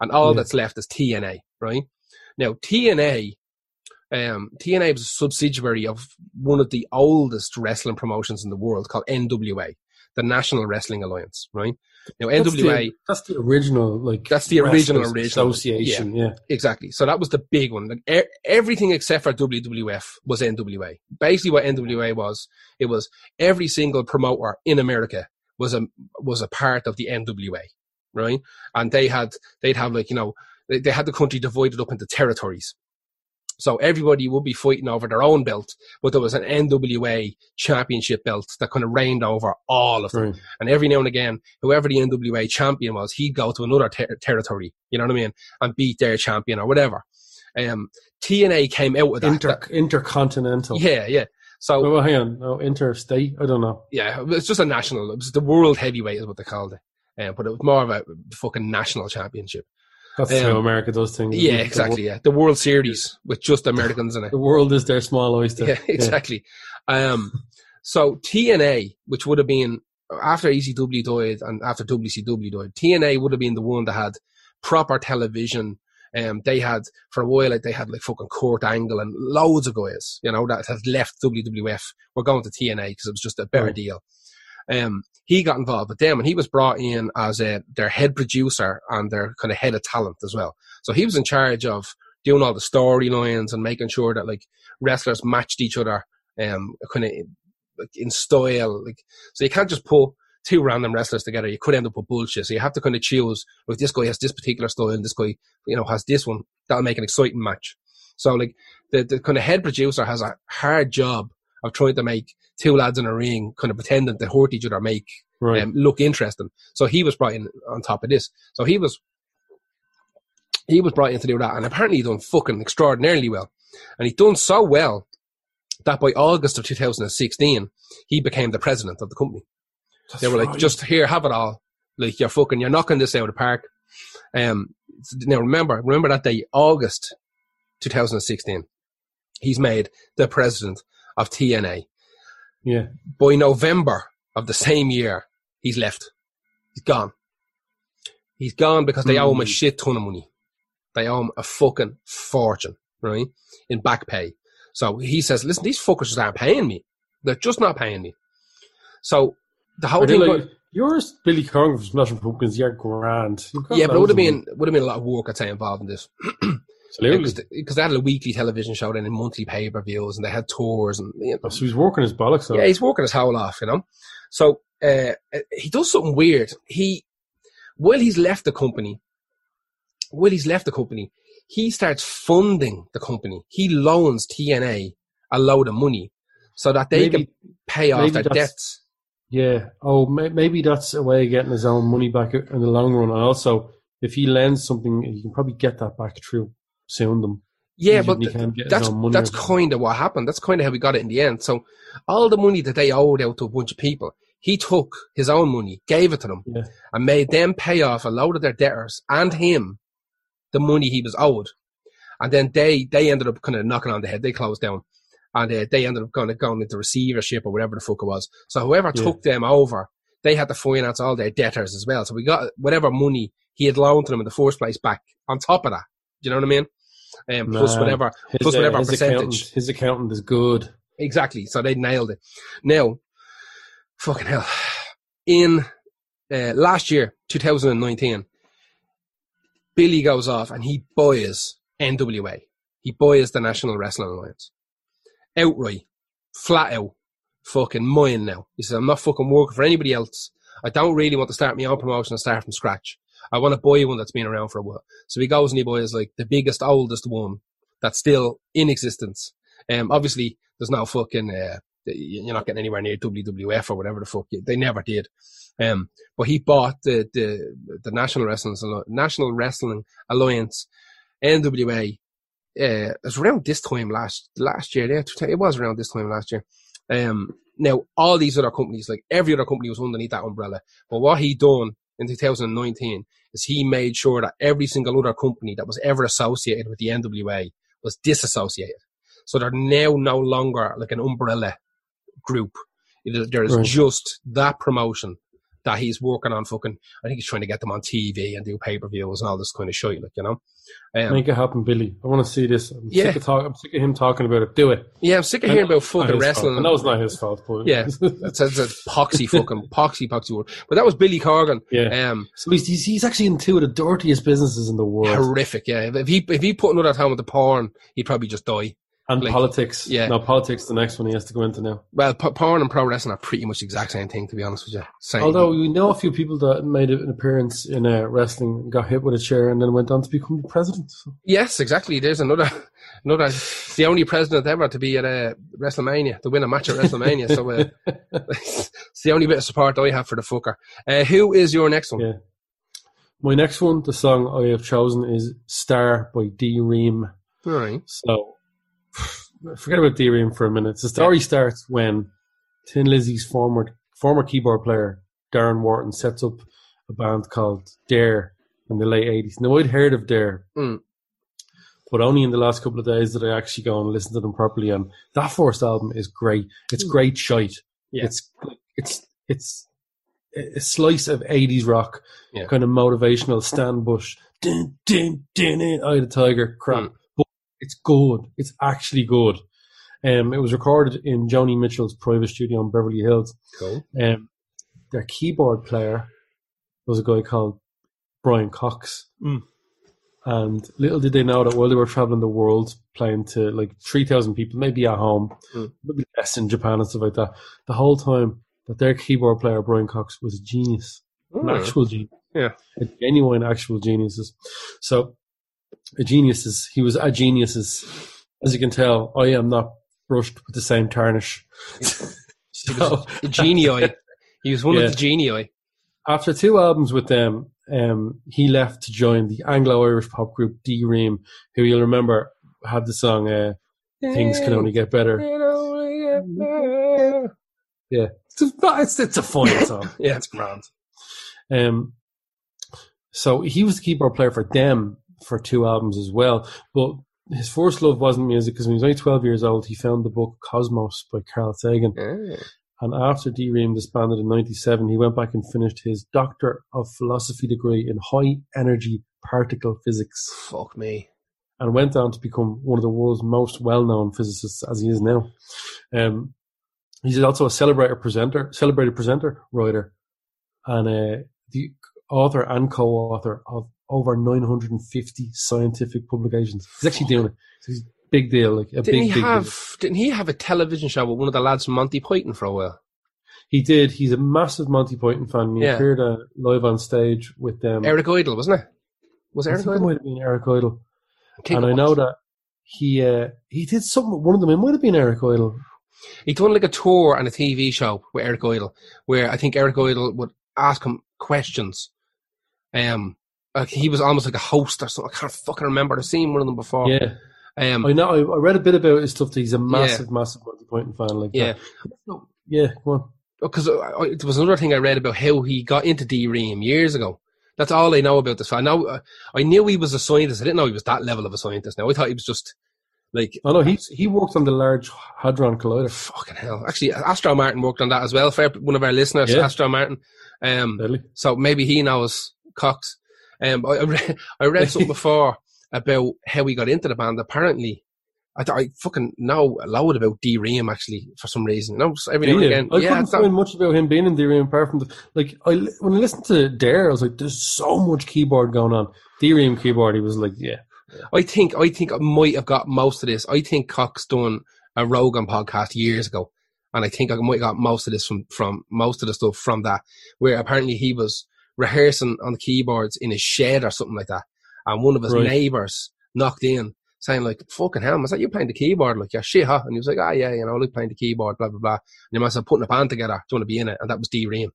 and all Yeah. that's left is TNA, right? Now, TNA, um, TNA was a subsidiary of one of the oldest wrestling promotions in the world called NWA. the National Wrestling Alliance, right? Now That's NWA the, that's the original, like That's the original, original. association. Yeah, Exactly. So that was the big one. Like e- everything except for WWF was NWA. Basically, what NWA was, it was every single promoter in America was a was a part of the NWA, right? And they had they'd have like you know they, they had the country divided up into territories. So everybody would be fighting over their own belt, but there was an NWA championship belt that kind of reigned over all of them. And every now and again, whoever the NWA champion was, he'd go to another ter- territory, you know what I mean, and beat their champion or whatever. Um, TNA came out with that. Inter, that- intercontinental. yeah, yeah. So, Oh, well, hang on. No, interstate. I don't know. yeah, it's just a national, it was the world heavyweight is what they called it. Um, but it was more of a fucking national championship. That's Um, how America does things. Yeah, exactly. Yeah. The World Series with just Americans in it. The world is their small oyster. Yeah, exactly. Um, so TNA, which would have been after ECW died and after WCW died, TNA would have been the one that had proper television. Um, they had for a while, like they had like fucking Kurt Angle and loads of guys, you know, that had left WWF. Were going to TNA because it was just a better Right. deal. Um, he got involved with them and he was brought in as a, their head producer and their kind of head of talent as well. So he was in charge of doing all the storylines and making sure that like wrestlers matched each other, um, kind of like in style. Like, so you can't just put two random wrestlers together. You could end up with bullshit. So you have to kind of choose if this guy has this particular style and this guy, you know, has this one. That'll make an exciting match. So like the, the kind of head producer has a hard job of trying to make two lads in a ring kind of pretending to hurt each other make Right. um, look interesting. So he was brought in on top of this. So he was he was brought in to do that, and apparently he done fucking extraordinarily well. And he done so well that by August of 2016, he became the president of the company. That's They were like, right. just here, have it all. Like you're fucking, you're knocking this out of the park. Um, now remember, remember that day, August 2016, he's made the president of TNA. yeah. By November of the same year, he's left. He's gone. He's gone because they owe him a Hmm. shit ton of money. They owe him a fucking fortune, right? In back pay. So he says, listen, these fuckers aren't paying me. They're just not paying me. So the whole thing, like, yours, Billy Corgan from Smashing Pumpkins, you're grand. Yeah, but it would have been would have been a lot of work, I'd say, involved in this. Absolutely. Because they had a weekly television show, then in monthly pay per views, and they had tours, and you know, So he's working his bollocks off. Yeah, he's working his whole off, you know. So uh, he does something weird. He, while he's left the company, while he's left the company, he starts funding the company. He loans TNA a load of money so that they Maybe- can pay off their debts. Yeah. Oh, may, maybe that's a way of getting his own money back in the long run. And also, if he lends something, he can probably get that back through suing them. Yeah, but th- can get his that's that's out of it. kind of what happened. That's kind of how we got it in the end. So all the money that they owed out to a bunch of people, he took his own money, gave it to them, Yeah. and made them pay off a load of their debtors and him the money he was owed. And then they they ended up kind of knocking on the head. They closed down, and uh, they ended up kind of going into receivership or whatever the fuck it was. So whoever Yeah. took them over, they had to finance all their debtors as well. So we got whatever money he had loaned to them in the first place back on top of that. Do you know what I mean? Um, plus whatever His, plus uh, whatever his percentage. accountant, his accountant is good. Exactly. So they nailed it. Now, fucking hell. In uh, last year, 2019, Billy goes off and he buys NWA. He buys the National Wrestling Alliance. Outright. Flat out. Fucking mine now. He says, I'm not fucking working for anybody else. I don't really want to start my own promotion and start from scratch. I want to buy one that's been around for a while. So he goes and he buys like the biggest, oldest one that's still in existence. Um, obviously, there's no fucking, uh, you're not getting anywhere near WWF or whatever the fuck. They never did. Um, but he bought the, the, the National Wrestling, National Wrestling Alliance, NWA, uh, it was around this time last, last year. Yeah, it was around this time last year. Um, now all these other companies, like every other company was underneath that umbrella. But what he done in 2019 is he made sure that every single other company that was ever associated with the NWA was disassociated. So they're now no longer like an umbrella group. There is Right. just that promotion that he's working on fucking. I think he's trying to get them on TV and do pay per views and all this kind of shit, like you know. Um, Make it happen, Billy. I want to see this. I'm, Yeah. sick of talk, I'm sick of him talking about it. Do it. yeah, I'm sick of hearing about fucking wrestling. fault. I know it's not his fault, but Yeah. It's, it's a poxy fucking poxy poxy word. But that was Billy Corgan. yeah. Um, So he's, he's he's actually in two of the dirtiest businesses in the world, horrific. Yeah, if- if he if he put another time with the porn, he'd probably just die. And like- politics. yeah. no politics. The next one he has to go into now. Well, p- porn and pro wrestling are pretty much the exact same thing, to be honest with you. Same. Although we know a few people that made an appearance in uh, wrestling, got hit with a chair, and then went on to become the president. So. yes, exactly. There's another another, the only president ever to be at uh, WrestleMania to win a match at WrestleMania. so uh, it's the only bit of support I have for the fucker. Uh, who is your next one? Yeah. My next one, the song I have chosen is "Star" by D. Ream. All right. So forget about. Ream for a minute. The story starts when Thin Lizzy's former former keyboard player Darren Wharton sets up a band called Dare in the late eighties. Now I'd heard of Dare, Mm. but only in the last couple of days did I actually go and listen to them properly. And that first album is great. It's great shite. Yeah. It's it's it's a slice of eighties rock, Yeah. kind of motivational. Stan Bush, din, din, din, Eye the Tiger, crap. Mm. It's good. It's actually good. Um, it was recorded in Joni Mitchell's private studio in Beverly Hills. Cool. Um, their keyboard player was a guy called Brian Cox. Mm. And little did they know that while they were traveling the world, playing to like 3,000 people, maybe at home, Mm. maybe less in Japan and stuff like that, the whole time that their keyboard player, Brian Cox, was a genius, an Mm. actual genius. Yeah. A genuine actual geniuses. So, a genius is, he was a genius is, as you can tell, I am not brushed with the same tarnish. A genii. He was one Yeah. of the genii. after two albums with them, um, he left to join the Anglo-Irish pop group D Ream, who you'll remember had the song uh, "Things Can Only Get Better." Yeah, it's a, it's, a fine song. Yeah. it's grand. Um, so he was the keyboard player for them for two albums as well. But his first love wasn't music because when he was only twelve years old, he found the book Cosmos by Carl Sagan. Ah. And after D Ream disbanded in 97, he went back and finished his Doctor of Philosophy degree in High Energy Particle Physics Fuck me. and went on to become one of the world's most well known physicists as he is now. Um, he's also a celebrated presenter, celebrated presenter, writer, and uh, the author and co author of over 950 scientific publications. He's actually doing it. So he's a big deal, like a Didn't big, he big deal. have? Didn't he have a television show with one of the lads from Monty Python for a while? He did. He's a massive Monty Python fan. He Yeah. appeared uh, live on stage with them. Eric Idle, wasn't it? Was Eric think it Idle? might have been Eric Idle. and I know that he uh, he did something. One of them. It might have been Eric Idle. He done like a tour and a TV show with Eric Idle, where I think Eric Idle would ask him questions. Um, like he was almost like a host or something. I can't fucking remember. I've seen one of them before. Yeah, Um, I know. I, I read a bit about his stuff. That he's a massive, massive Monty Python fan. Like yeah. that. yeah. Go on. because it was another thing I read about how he got into D Ream years ago. That's all I know about this. I know uh, I knew he was a scientist. I didn't know he was that level of a scientist. Now I thought he was just like Oh no, he he worked on the Large Hadron Collider. fucking hell. Actually, Astro Martin worked on that as well for one of our listeners, Yeah. Astro Martin. Um, Deadly. so maybe he knows Cox. Um, I, I read, I read something before about how he got into the band. Apparently, I I fucking know a lot about D Ream actually for some reason. You know, every now and again. I yeah, couldn't it's not- find much about him being in D-Ream apart from the, like I when I listened to Dare, I was like, "There's so much keyboard going on." D-Ream keyboard. He was like, "Yeah, I think I think I might have got most of this. I think Cox done a Rogan podcast years ago, and I think I might have got most of this from from most of the stuff from that, where apparently he was rehearsing on the keyboards in his shed or something like that, and one of his Right. neighbors knocked in saying like, "Fucking hell, I was that you're playing the keyboard?" Like, yeah, shit, huh? And he was like, "Ah, yeah, you know, like playing the keyboard, blah blah blah." And you must have putting a band together. Do you want to be in it? And that was D Ream,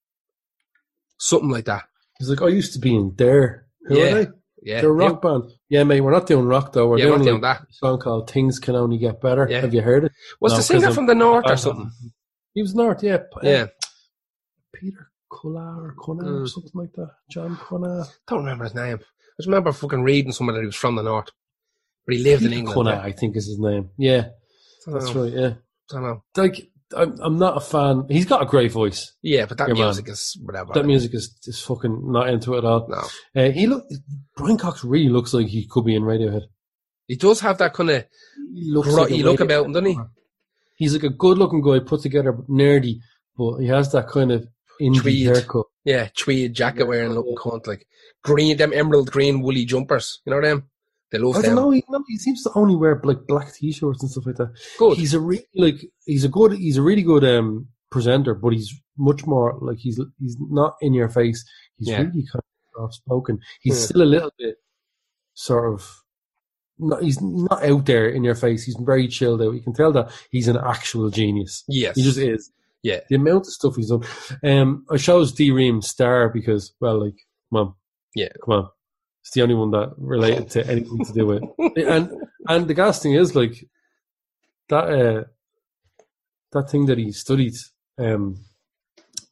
something like that. He's like, I used to be in Dare. Who Yeah. are they? Yeah, They're a rock band. Yeah, mate, we're not doing rock though. We're yeah, we're doing, doing like, that. a song called "Things Can Only Get Better." Yeah. Have you heard it? Was No, the singer from the north or something? He was North, yeah. Yeah. Peter Cullar or Cunnar Mm. or something like that. John Cunnar. don't remember his name. I just remember fucking reading somewhere that he was from the north, but he lived in England. Cunnar, yeah. I think is his name. Yeah, that's know. right. Yeah, I don't know. like I'm, I'm not a fan. He's got a great voice. Yeah, but that Your man. music is whatever. That music is, is fucking not into it at all. no, Uh, he look Brian Cox really looks like he could be in Radiohead. he does have that kind of He looks grotty a look about him, doesn't he? He's like a good looking guy, put together, nerdy, but he has that kind of indie Tweed. haircut. Yeah, tweed jacket Yeah. wearing looking cunt like green, them emerald green woolly jumpers. You know them? They love I them. don't know. He, no, he seems to only wear like black t-shirts and stuff like that. Good. He's a really like he's a good he's a really good um presenter, but he's much more like he's he's not in your face. He's Yeah. really kind of soft spoken. He's Yeah. still a little bit sort of. Not, he's not out there in your face. He's very chilled out. You can tell that he's an actual genius. yes. He just is. Yeah. The amount of stuff he's done. Um, I chose D Ream Star because, well, like, come on. Yeah. Come on. It's the only one that related to anything to do with and and the gas thing is like that uh that thing that he studied um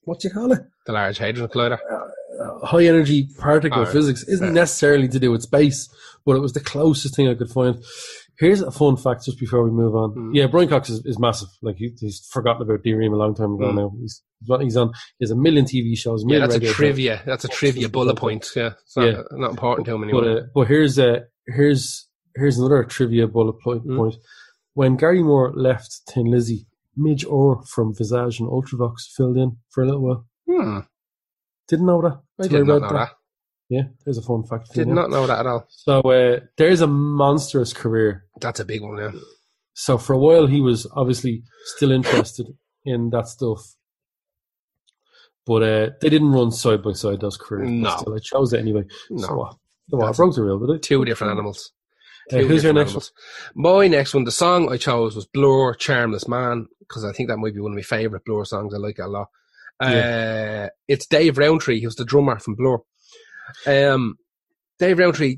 what do you call it the Large Hadron Collider. uh, high energy particle Alright. physics isn't Yeah. necessarily to do with space but it was the closest thing I could find here's a fun fact just before we move on Mm. yeah Brian Cox is, is massive like he, he's forgotten about D-Ream a long time ago Mm. now he's he's on he has a million TV shows a Yeah, that's a radio shows. trivia. That's a trivia bullet point. Yeah, it's not, Yeah. not important to him But anymore. uh, but here's uh, here's here's another trivia bullet point. Mm. point. When Gary Moore left Thin Lizzy, Midge Ure from Visage and Ultravox filled in for a little while. hmm. Didn't know that. I did not know that. Yeah, there's a fun fact. for you Did now. not know that at all. So uh, there's a monstrous career. That's a big one. Yeah. So for a while he was obviously still interested in that stuff. But uh, they didn't run side by side those careers. No. Still, I chose it anyway. No. So what? So? I broke the rule, did I? Two different animals. Uh, who's your next animals. My next one, the song I chose was Blur, Charmless Man, because I think that might be one of my favourite Blur songs. I like it a lot. Uh, it's Dave Rowntree, he was the drummer from Blur. Um, Dave Rowntree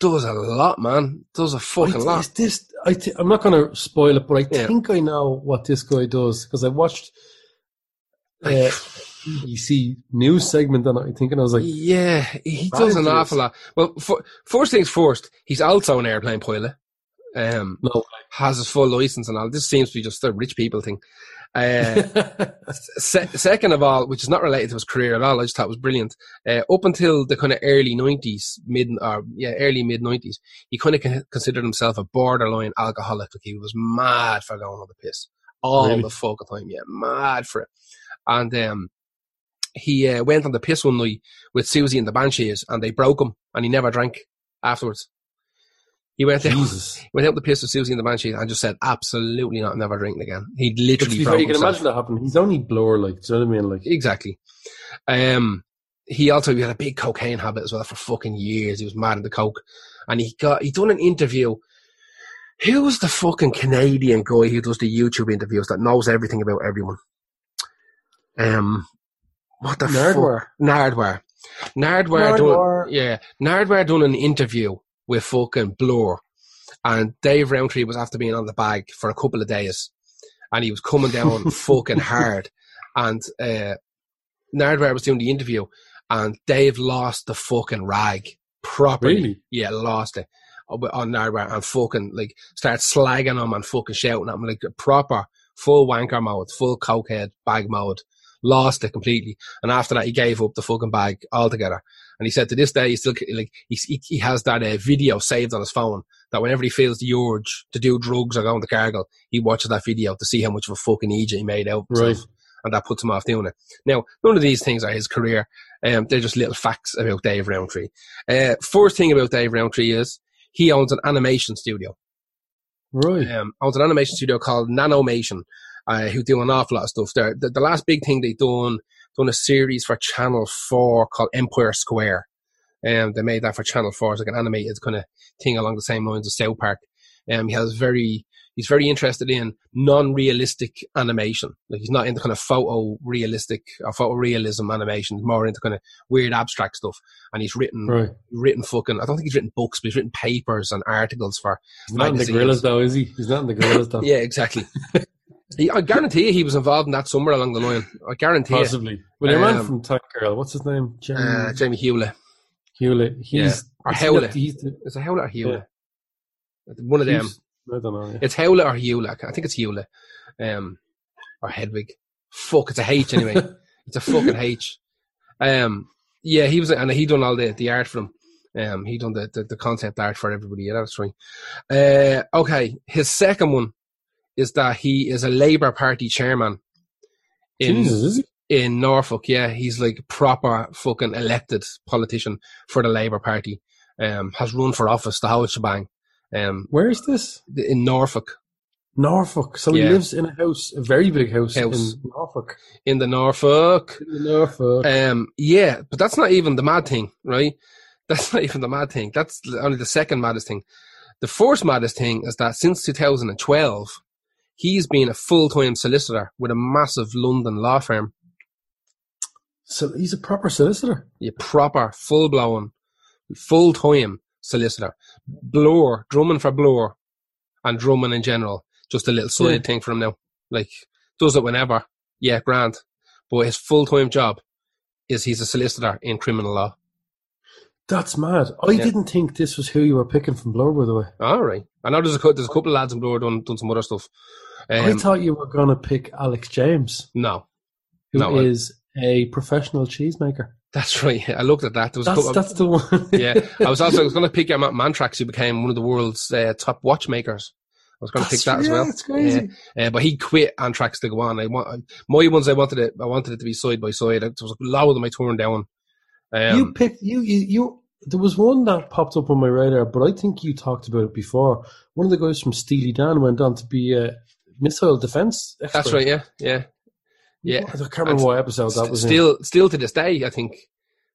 does a lot, man. Does a fucking I, lot. is this, I th- I'm not going to spoil it, but I Yeah. think I know what this guy does because I watched uh, BBC news segment and I think and I was like, yeah, he does an awful lot. Well, for, first things first, he's also an airplane pilot. Um, no. has his full license and all. This seems to be just a rich people thing. Uh, se- second of all, which is not related to his career at all, I just thought it was brilliant. Uh, up until the kind of early nineties, mid or yeah, early mid nineties, he kind of con- considered himself a borderline alcoholic. Like he was mad for going on the piss all Really? the fucking time. Yeah, mad for it. And um, he uh, went on the piss one night with Siouxsie and the Banshees, and they broke him, and he never drank afterwards. He went out, Jesus. went out the piss with Siouxsie and the Banshees and just said, absolutely not, never drinking again. He But to literally be fair, you can himself. imagine that happening. He's only blur, like, do you know what I mean? Like, Exactly. Um, he also he had a big cocaine habit as well for fucking years. He was mad into coke, and he got he done an interview. Who was the fucking Canadian guy who does the YouTube interviews that knows everything about everyone? Um, what the Nardwuar. fuck? Nardwuar. Nardwuar. Nardwuar. Done, yeah, Nardwuar done an interview with fucking Blur, and Dave Rowntree was after being on the bag for a couple of days, and he was coming down fucking hard, and uh, Nardwuar was doing the interview, and Dave lost the fucking rag properly. Really? Yeah, lost it on on Nardwuar and fucking like started slagging him and fucking shouting at him like a proper full wanker mode, full cokehead bag mode. Lost it completely, and after that, he gave up the fucking bag altogether. And he said to this day, he still like he he, has that uh, video saved on his phone that whenever he feels the urge to do drugs or go into Cargill, he watches that video to see how much of a fucking idiot he made out. himself. Right. And that puts him off doing it. Now, none of these things are his career. Um, they're just little facts about Dave Rowntree. Uh, first thing about Dave Rowntree is he owns an animation studio. right. Um, owns an animation studio called Nanomation, uh, who do an awful lot of stuff there. The, the last big thing they done, done a series for Channel 4 called Empire Square. Um, they made that for Channel 4. It's like an animated kind of thing along the same lines as South Park. Um, he has very, he's very interested in non-realistic animation. Like he's not into kind of photo realistic or photorealism animation. More into kind of weird abstract stuff. And he's written, Right. written fucking, I don't think he's written books, but he's written papers and articles for He's not in the Gorillaz, though, is he? He's not in the Gorillaz, though. yeah, exactly. He- I guarantee you he was involved in that somewhere along the line. I guarantee it. Possibly. Well, your man Um, from Tank Girl, what's his name? Jamie Uh, Jamie Hewlett. Hewlett. He's, Or Hewlett. He's the, Is it Hewlett or Hewlett? One of them. he's- I don't know. Yeah. It's Hewlett or Hewlett. I think it's Hewlett. Um, or Hedwig. Fuck, it's a H anyway. it's a fucking H. Um, yeah, he was, and he done all the, the art for them. Um, he done the, the, the concept art for everybody. Yeah, that's right. Uh, okay. His second one is that he is a Labour Party chairman in, Jesus, in Norfolk. Yeah, he's like proper fucking elected politician for the Labour Party. Um, has run for office, the whole shebang. Um, Where is this? in Norfolk, Norfolk. So he lives in a house, a very big house, House. in Norfolk. in the Norfolk. In the Norfolk. Um, yeah, but that's not even the mad thing, right? That's not even the mad thing. That's only the second maddest thing. The first maddest thing is that since 2012, he's been a full-time solicitor with a massive London law firm. so he's a proper solicitor. A proper, full-blown, full-time solicitor. Blur, drumming for Blur and drumming in general. Just a little side Yeah. thing for him now. Like, does it whenever. Yeah, grand. But his full-time job is he's a solicitor in criminal law. That's mad. I Yeah. didn't think this was who you were picking from Blur, by the way. All right. I know there's a there's a couple of lads in Blur done done some other stuff. I Um, thought you were going to pick Alex James, no, who is No, I- a professional cheesemaker. that's right. I looked at that. There was That's couple. that's the one. yeah, I was also I was going to pick um, Mantrax, who became one of the world's uh, top watchmakers. I was going to pick that as well. That's crazy. Uh, but he quit Anthrax to go on. I want my ones. I wanted it. I wanted it to be side by side. There was a lot of them I turned down. Um, you picked you, you you. There was one that popped up on my radar, but I think you talked about it before. One of the guys from Steely Dan went on to be a missile defense. Expert. that's right. Yeah, yeah, yeah. I can't remember what episode that was. in. Still, still to this day, I think.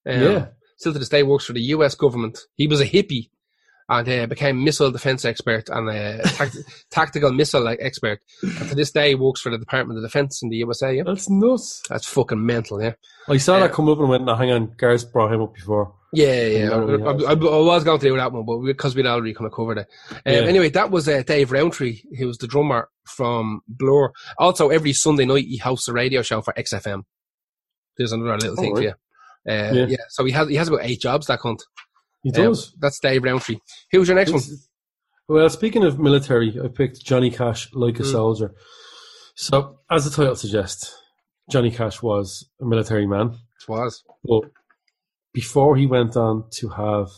Um, Yeah. Still to this day, works for the U.S. government. He was a hippie and uh, became missile defense expert and a tact- tactical missile expert. And to this day, works for the Department of Defense in the USA. Yeah. That's nuts. That's fucking mental. Yeah. I saw Yeah. that come up and went, no, hang on, Gareth brought him up before. Yeah, yeah. I. I, I, I was going to do that one, but because we'd already kind of covered it. Um, Yeah. Anyway, that was uh, Dave Rowntree, who was the drummer from Blur. Also, every Sunday night he hosts a radio show for XFM. There's another little Oh, thing for you. Uh, Yeah. yeah. So he has he has about eight jobs. That cunt. He Um, does. that's Dave Rowntree. Who's your next one? Well, speaking of military, I picked Johnny Cash like a Mm. soldier. So, as the title suggests, Johnny Cash was a military man. It was. But before he went on to have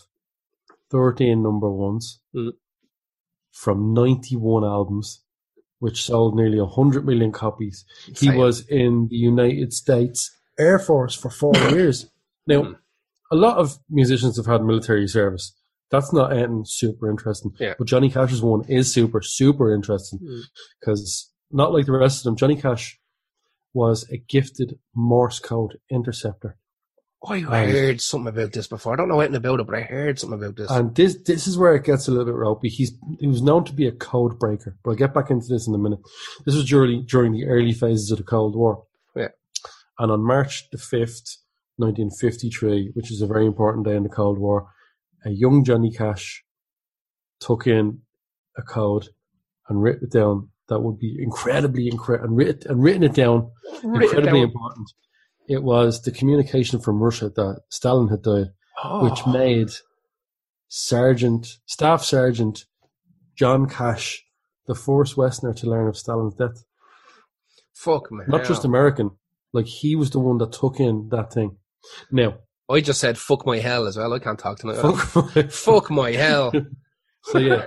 13 number ones Mm. from 91 albums, which sold nearly 100 million copies, he was in the United States Air Force for four years. Now, Mm. A lot of musicians have had military service. That's not anything super interesting. Yeah. But Johnny Cash's one is super, super interesting Mm. because not like the rest of them, Johnny Cash was a gifted Morse code interceptor. Oh, I heard something about this before. I don't know anything about it, but I heard something about this. And this this is where it gets a little bit ropey. He's he was known to be a code breaker, but I'll get back into this in a minute. This was during during the early phases of the Cold War. Yeah. And on March the fifth, nineteen fifty three, which is a very important day in the Cold War, a young Johnny Cash took in a code and wrote it down that would be incredibly incredible and written and written it down Write it incredibly down. important. It was the communication from Russia that Stalin had died oh. which Oh. made Sergeant, Staff Sergeant John Cash the first Westerner to learn of Stalin's death. Fuck me. Not just American. Like, he was the one that took in that thing. Now, I just said fuck my hell as well. I can't talk tonight. fuck. Fuck my hell. so, yeah.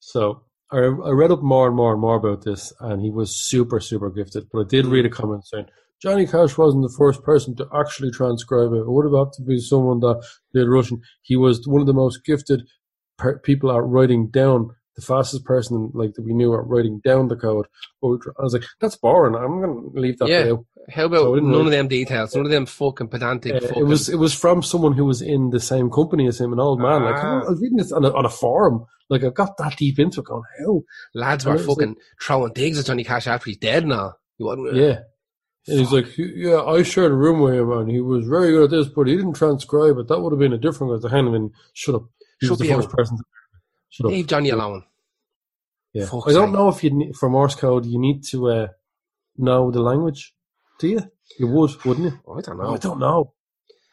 So, I, I read up more and more and more about this, and he was super, super gifted. But I did read a comment saying, Johnny Cash wasn't the first person to actually transcribe it. It would have had to be someone that did Russian. He was one of the most gifted per- people at writing down the fastest person like that we knew at writing down the code. But we I was like, that's boring. I'm going to leave that Yeah. How about So none really- of them details? None of them fucking pedantic. Uh, fucking, it was it was from someone who was in the same company as him, an old man. Like Ah. I was reading this on a, on a forum. Like I got that deep into it, going, how? lads were fucking throwing digs at Johnny Cash after he's dead now. He wasn't. Yeah. And he's like, yeah, I shared a room with him, and he was very good at this, but he didn't transcribe it. That would have been a different to handle him. Shut up. He Shut was the the first person. To, shut up. Leave Johnny alone. Yeah. Fuck's I don't sake. know if you need, for Morse code you need to uh, know the language. Do you? You would, wouldn't you? I don't Oh, know. I don't know.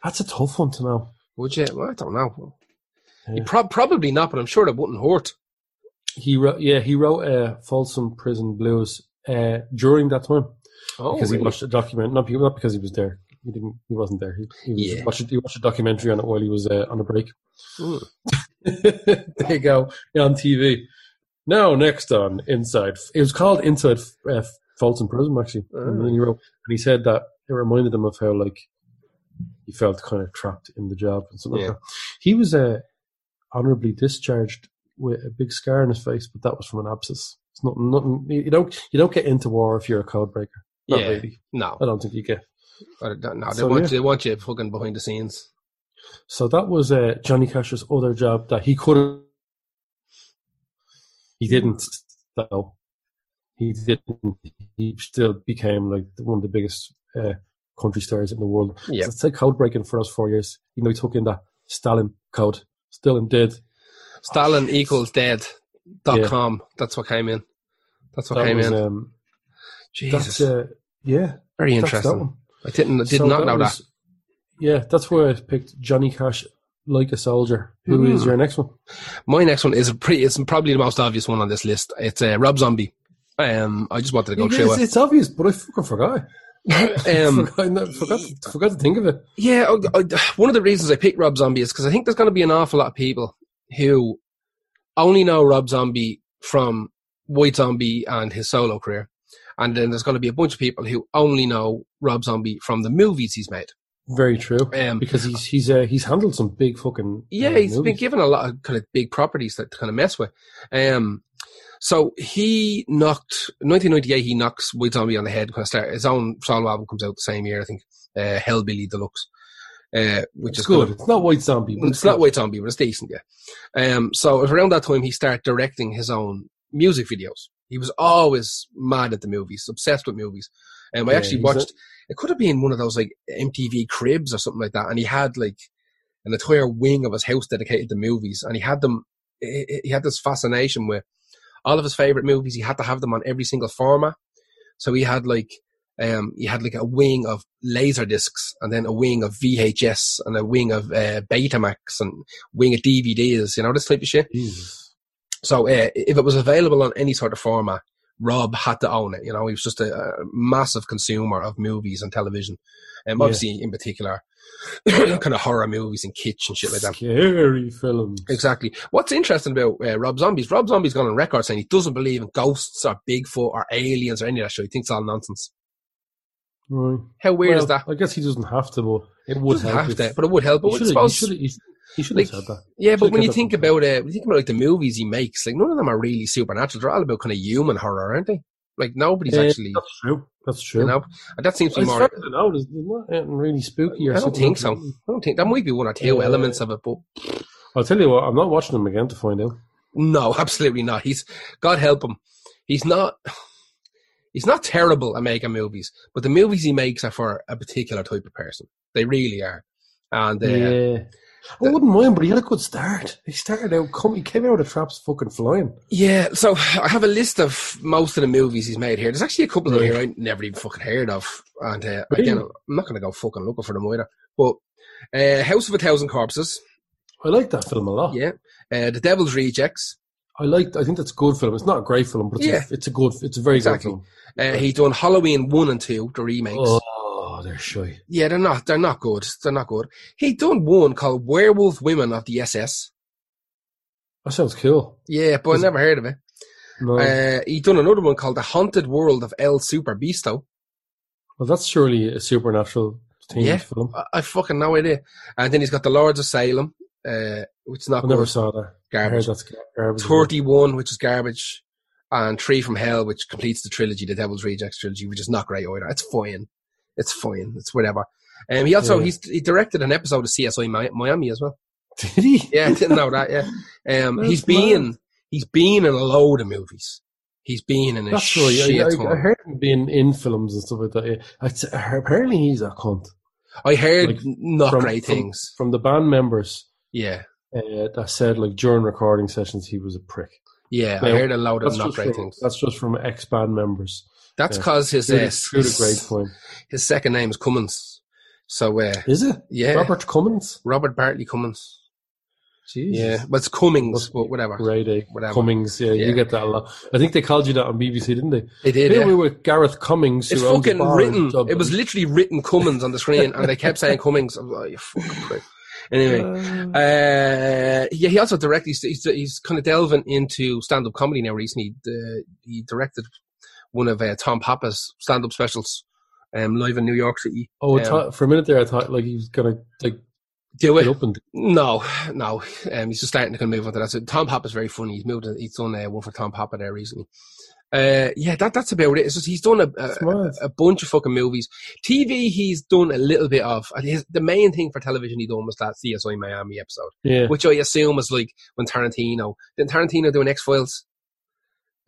That's a tough one to know. Would you? Well, I don't know. Yeah. Prob- probably not, but I'm sure it wouldn't hurt. He wrote, yeah, he wrote uh, Folsom Prison Blues uh, during that time Oh, because he watched a document. Not, not because he was there. He didn't. He wasn't there. He, he, was, Yeah. watched, he watched a documentary on it while he was uh, on a break. Mm. there you go on TV. Now, next on Inside, it was called Inside uh, Prison actually, and then he wrote and he said that it reminded him of how like he felt kind of trapped in the job and something Yeah. like that. He was uh, honorably discharged with a big scar on his face, but that was from an abscess. It's not nothing. You don't you don't get into war if you're a code breaker. Not Yeah. really. No, I don't think you get. I don't- no, they So, want yeah. you, they want you fucking behind the scenes. So that was uh, Johnny Cash's other job that he could. He didn't, though. He didn't. He still became like one of the biggest uh, country stars in the world. Yeah. So it's like code breaking for us four years. You know, he took in that Stalin code. Stalin in did. Stalin equals dead. Dot Yeah. com. That's what came in. That's what That came was, in. um, Jesus, that's, uh, yeah. very interesting. I didn't I did So not know was- that. Yeah, that's why I picked Johnny Cash like a soldier. Who is Mm. your next one? My next one is a pretty. It's probably the most obvious one on this list. It's uh, Rob Zombie. Um, I just wanted to go Yeah, through it's, it. it's obvious, but I fucking forgot. Um, forgot, forgot, forgot to think of it. Yeah, I, I, one of the reasons I picked Rob Zombie is because I think there's going to be an awful lot of people who only know Rob Zombie from White Zombie and his solo career, and then there's going to be a bunch of people who only know Rob Zombie from the movies he's made. Very true. Um, because he's he's uh, he's handled some big fucking Yeah, uh, he's been given a lot of kind of big properties that to kind of mess with. Um, so he knocked 1998. He knocks White Zombie on the head. Kind of start his own solo album comes out the same year, I think. Uh, Hellbilly Deluxe, uh, which It's is good. kind of- it's not White Zombie, but it's not White Zombie, but it's decent, yeah. Um, so around that time, he started directing his own music videos. He was always mad at the movies, obsessed with movies. And I Yeah, actually watched. it could have been one of those like MTV cribs or something like that, and he had like an entire wing of his house dedicated to movies, and he had them. He he had this fascination with all of his favorite movies. He had to have them on every single format. So he had like um, he had like a wing of laser discs, and then a wing of VHS, and a wing of uh, Betamax, and wing of DVDs. You know this type of shit. Jesus. So uh, if it was available on any sort of format, Rob had to own it. You know, he was just a, a massive consumer of movies and television, and Yeah. obviously in particular, kind of horror movies and kitsch and shit like that. Scary films. Exactly. What's interesting about uh, Rob Zombie's Rob Zombie's gone on record saying he doesn't believe in ghosts or Bigfoot or aliens or any of that shit. He thinks it's all nonsense. Right. How weird well, is that? I guess he doesn't have to, but it would help. have if- to, but it would help. But he I should have suppose, he, he should like, have said that. yeah, but when you think about it, when you think about like the movies he makes, like none of them are really supernatural. They're all about kind of human horror, aren't they? Like nobody's Uh, actually, That's true. That's true. you know, and that seems to be more. to know, there's not anything really spooky or I don't something. think so. I don't think that might be one or two elements of it, but I'll tell you what, I'm not watching them again to find out. no, absolutely not. He's God help him. He's not. He's not terrible at making movies, but the movies he makes are for a particular type of person. They really are. And uh, yeah. I wouldn't mind, but he had a good start. He started out, come, he came out of the traps fucking flying. Yeah, so I have a list of most of the movies he's made here. There's actually a couple of them here I never even fucking heard of. And uh, again, I'm not going to go fucking looking for them either. But uh, House of a Thousand Corpses, I like that film a lot. yeah. Uh, the Devil's Rejects. I like. I think that's a good film. It's not a great film, but it's, Yeah. a, it's a good. It's a very Exactly. good film. Uh, he's done Halloween 1 and 2, the remakes. Oh, they're shy. Yeah, they're not. They're not good. They're not good. He done one called Werewolf Women of the SS. That sounds cool. Yeah, but I Is- never heard of it. No, Uh, he done another one called The Haunted World of El Super Beasto. well, that's surely a supernatural thing. Yeah. film. I, I fucking no idea. And then he's got The Lords of Salem, uh, which is not I never saw that. I Garbage. that's garbage. 31, which is garbage. And Tree from Hell, which completes the trilogy, the Devil's Rejects trilogy, which is not great either. It's fine. It's fine. It's whatever. Um, he also Yeah. he's, he directed an episode of CSI Miami as well. Did he? Yeah, I didn't know that. Yeah, um, he's been he's been in a load of movies. He's been in a That's right. shit I, I, ton. I heard him being in films and stuff like that. Yeah. I'd apparently, he's a cunt. I heard like, not from- great from- things. From the band members Yeah, uh, that said, like during recording sessions, he was a prick. yeah, I heard a load of not great from, things. That's just from ex band members. That's yeah. because his, Through uh, through the his, grapevine. His second name is Cummins. So uh, Is it yeah, Robert Cummins? Robert Bartley Cummins. Jesus. Yeah, but it's Cummings, but whatever. Great, eh? Whatever. Cummings, yeah, Yeah. you get that a lot. I think they called you that on BBC, didn't they? They did. Yeah. we were Gareth Cummings, It's fucking written. It was literally written Cummins on the screen, and they kept saying Cummings. I was like, you fucking prick. Anyway, Uh, uh, yeah, he also directed. He's, he's, he's kind of delving into stand-up comedy now. Recently, the, he directed one of uh, Tom Papa's stand-up specials, um, live in New York City. oh, um, thought, for a minute there, I thought like he was gonna like Do it? No, no. Um, he's just starting to kind of move on to that. So Tom Papa's very funny. He's moved. He's done uh, one for Tom Papa there recently. Uh, yeah, that that's about it. It's just he's done a, a, a bunch of fucking movies. TV, he's done a little bit of. His, the main thing for television he done was that CSI Miami episode, yeah. which I assume was like when Tarantino didn't Tarantino do an X Files.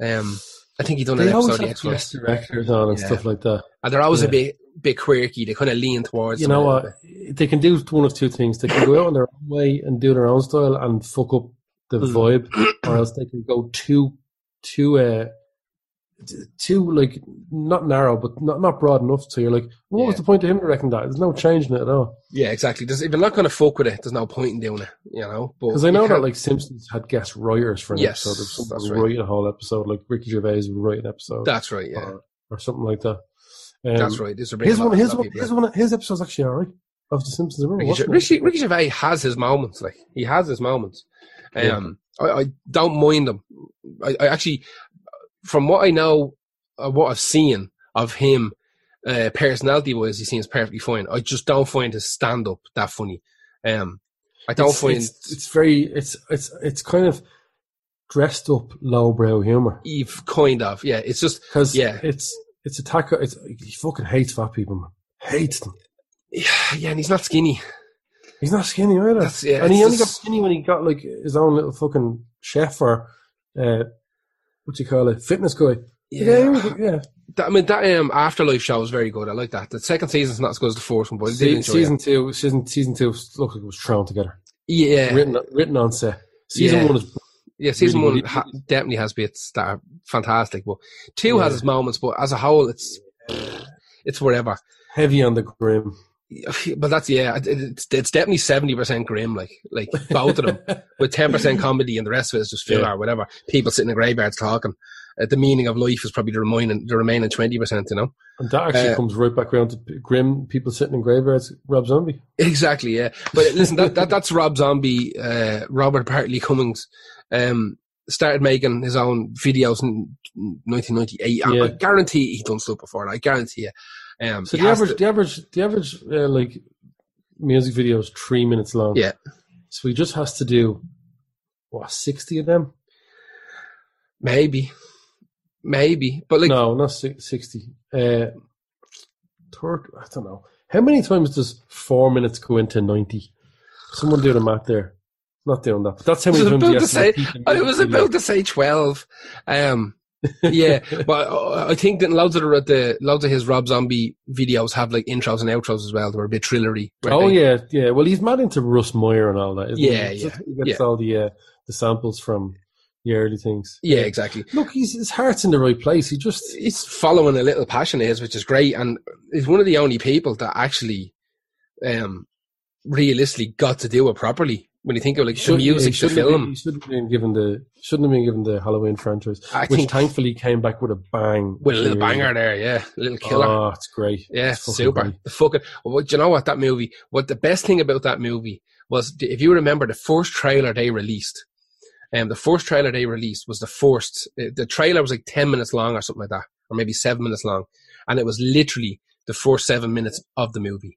Um, I think he done an They always episode of X directors on and Yeah. stuff like that. and they're always a bit bit quirky. They kind of lean towards. You know what? They can do one of two things. They can go out on their own way and do their own style and fuck up the Mm. vibe, or else they can go too, too, uh, too like not narrow, but not not broad enough. So you're like, what was the point of him directing that? There's no changing it at all. Yeah, exactly. There's, if you're not going to fuck with it, there's no point in doing it, you know. Because I know that like Simpsons had guest writers for an Yes, episode. That's right. write a whole episode, like Ricky Gervais would write an episode, that's right. Yeah, or, or something like that. Um, that's right. This will His one, his one, his in. one, his episode's actually alright of the Simpsons. I remember Ricky. Ricky, Ricky Gervais has his moments. Like he has his moments. Yeah. Um, I, I don't mind them. I, I actually, from what I know, uh, what I've seen of him, uh, personality wise, he seems perfectly fine. I just don't find his stand up that funny. Um, I don't it's, find it's, it's very it's it's it's kind of dressed up lowbrow humor Eve kind of yeah. It's just because Yeah. it's it's a taco. It's he fucking hates fat people, man. Hates them. yeah, and he's not skinny. He's not skinny either, That's yeah. and he only got skinny when he got like his own little fucking chef or uh, what do you call it, fitness guy. yeah. yeah. That, I mean, that um, Afterlife show was very good. I like that. The second season's not as good as the first one, but Se- season it. two, season season two looked like it was thrown together, Yeah, written written on set. Season Yeah. one is yeah. Season really one ha- definitely has bits that are fantastic, but two Yeah. has its moments. But as a whole, it's it's whatever. heavy on the grim. But that's yeah, it's it's definitely seventy percent grim, like like both of them, with ten percent comedy and the rest of it is just filler Yeah. or whatever. People sitting in graveyards talking. Uh, the meaning of life is probably the remaining the remaining twenty percent. You know. And that actually Uh, comes right back around to grim people sitting in graveyards. Rob Zombie. Exactly, yeah. But listen, that, that that's Rob Zombie, uh, Robert Bartleh Cummings, um, started making his own videos in 1998. I- Yeah. I guarantee he done stuff before. I guarantee you. Um, So the average, to- the average, the average, uh, like music video is three minutes long. Yeah. So he just has to do what sixty of them? maybe, maybe, but like no, not sixty. Uh, third, I don't know. How many times does four minutes go into ninety? Someone do the math there. Not doing that. That's how I was many times about to say, I was about to say twelve. Um, yeah, but I think that loads of the, the loads of his Rob Zombie videos have like intros and outros as well. They were a bit trillery. Oh they? yeah, yeah. Well, he's mad into Russ Meyer and all that. Isn't Yeah, he? yeah, He gets all the uh, the samples from the early things. yeah, exactly. Look, he's, his heart's in the right place. He just he's following a little passion of his, which is great, and he's one of the only people that actually, um, realistically got to do it properly. When you think of like the should- music, the have been- film, he shouldn't have been given the shouldn't have been given the Halloween franchise, I which think thankfully came back with a bang. with a little banger there, yeah, a little killer. Oh, it's great. Yeah, It's super. great. The fucking, well, do you know what that movie? What the best thing about that movie was, if you remember the first trailer they released, um, the first trailer they released was the first. uh, The trailer was like ten minutes long or something like that, or maybe seven minutes long, and it was literally the first seven minutes of the movie.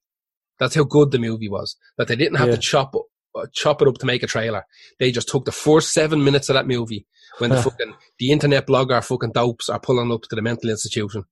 That's how good the movie was. That they didn't have Yeah. to chop chop it up to make a trailer. They just took the first seven minutes of that movie when the fucking the internet blogger fucking dopes are pulling up to the mental institution.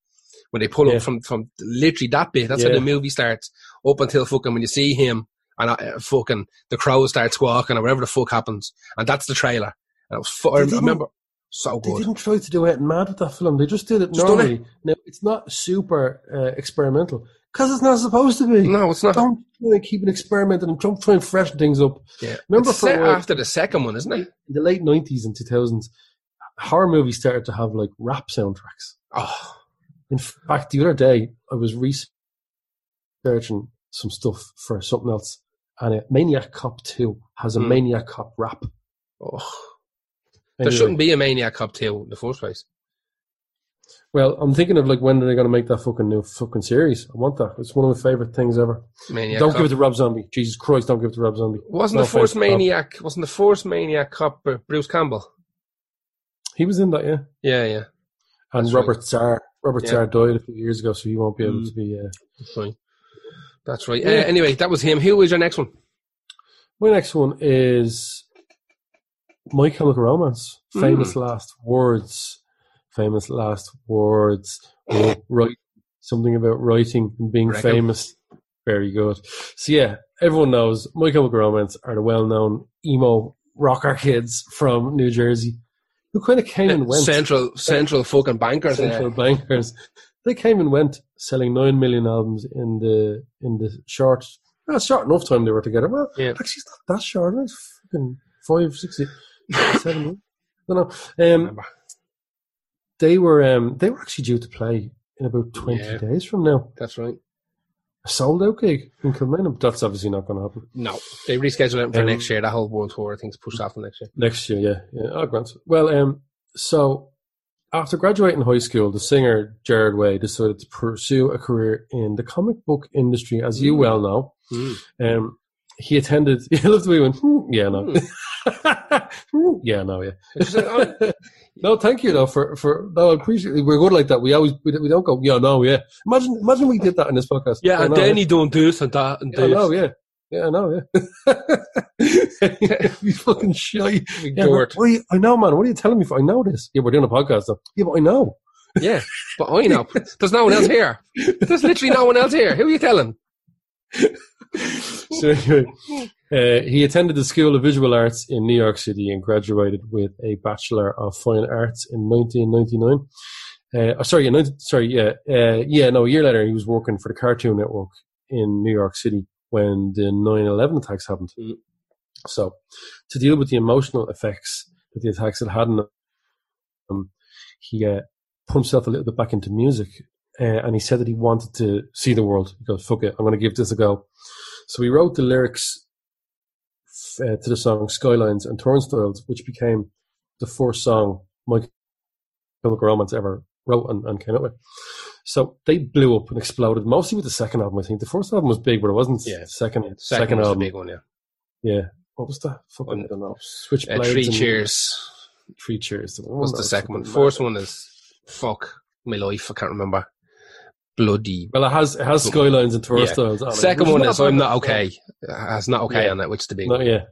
When they pull Yeah. up from from literally that bit, that's how Yeah. the movie starts. Up until fucking when you see him and uh, fucking the crows starts squawking or whatever the fuck happens, and that's the trailer. And it was fu- I remember so good. They didn't try to do anything mad with that film. They just did it Just done it. normally. Now it's not super uh, experimental because it's not supposed to be. No, it's not. Don't try and keep it experimental and don't try and freshen things up. Yeah. Remember it's for set while- after the second one, isn't it? In the late nineties and two thousands, horror movies started to have like rap soundtracks. Oh, In fact, the other day I was researching some stuff for something else, and uh, Maniac Cop Two has a Hmm. Maniac Cop rap. Oh, there shouldn't be a Maniac Cop 2 in the first place. Well, I'm thinking of like when are they going to make that fucking new fucking series? I want that. It's one of my favorite things ever. Maniac don't Cop. give it to Rob Zombie. Jesus Christ, don't give it to Rob Zombie. wasn't No the first. Maniac, wasn't the first Maniac Cop uh, Bruce Campbell? He was in that, yeah. Yeah, yeah. And That's Robert Z'Dar. Robert Yeah. Died a few years ago, so he won't be able Mm. to be. Uh... That's right. That's right. Yeah. Uh, anyway, that was him. Who is your next one? My next one is My Chemical Romance. Famous Mm. last words. Famous last words. or right. Something about writing and being Reckon. famous. Very good. So yeah, everyone knows My Chemical Romance are the well-known emo rocker kids from New Jersey who kind of came and went. Central, central fucking bankers. Central there. bankers. They came and went, selling nine million albums in the in the short, well, short enough time they were together. Well, Yeah. actually, it's not that short. It's fucking five, six, seven. years. I don't know. Um, Remember. They were um, they were actually due to play in about twenty Yeah. days from now. That's right. A sold out gig in Kilmainham. That's obviously not going to happen No, they rescheduled it for Um, next year. That whole world tour, I think, is pushed off till next year. next year. Yeah, yeah. Oh, grant. Well, um, so after graduating high school, the singer Gerard Way decided to pursue a career in the comic book industry, as you Mm. well know. Um, he attended. I love the way he went. "Hmm, yeah, no. Hmm, yeah, no, yeah. No, thank you though for for. No, I appreciate. it. We're good like that. We always we, we don't go. Yeah, no, yeah. Imagine imagine we did that in this podcast. yeah, and then he done this and that and Yeah, I this. know, yeah. Yeah, I know, yeah. you fucking shy. Yeah, but what are you, I know, man. What are you telling me for? I know this. Yeah, we're doing a podcast, though. Yeah, but I know. Yeah, but I know. There's no one else here. There's literally no one else here. Who are you telling? So anyway, uh, he attended the School of Visual Arts in New York City and graduated with a Bachelor of Fine Arts in 1999. Uh, oh, sorry, in 19 sorry, yeah, uh, yeah. No, a year later, he was working for the Cartoon Network in New York City when the 9/11 attacks happened. Mm. So, to deal with the emotional effects that the attacks had had on him, he uh, put himself a little bit back into music, uh, and he said that he wanted to see the world. He goes, "Fuck it, I'm going to give this a go." So he wrote the lyrics uh, to the song "Skylines and Turnstiles," which became the first song Chemical Romance ever wrote and, and came out with. So they blew up and exploded, mostly with the second album. I think the first album was big, but it wasn't. Yeah. the second, Second, second, was the album. big one, yeah. Yeah. What was that? Fucking, I don't know. Uh, Switchblades. Three and- Cheers Three Cheers. was the second one. First one is fuck my life. I can't remember. Bloody. Well, it has it has skylines and on it, Second one is. I'm not okay. Uh, it has not okay Yeah. on it, which is the big No, one. yeah.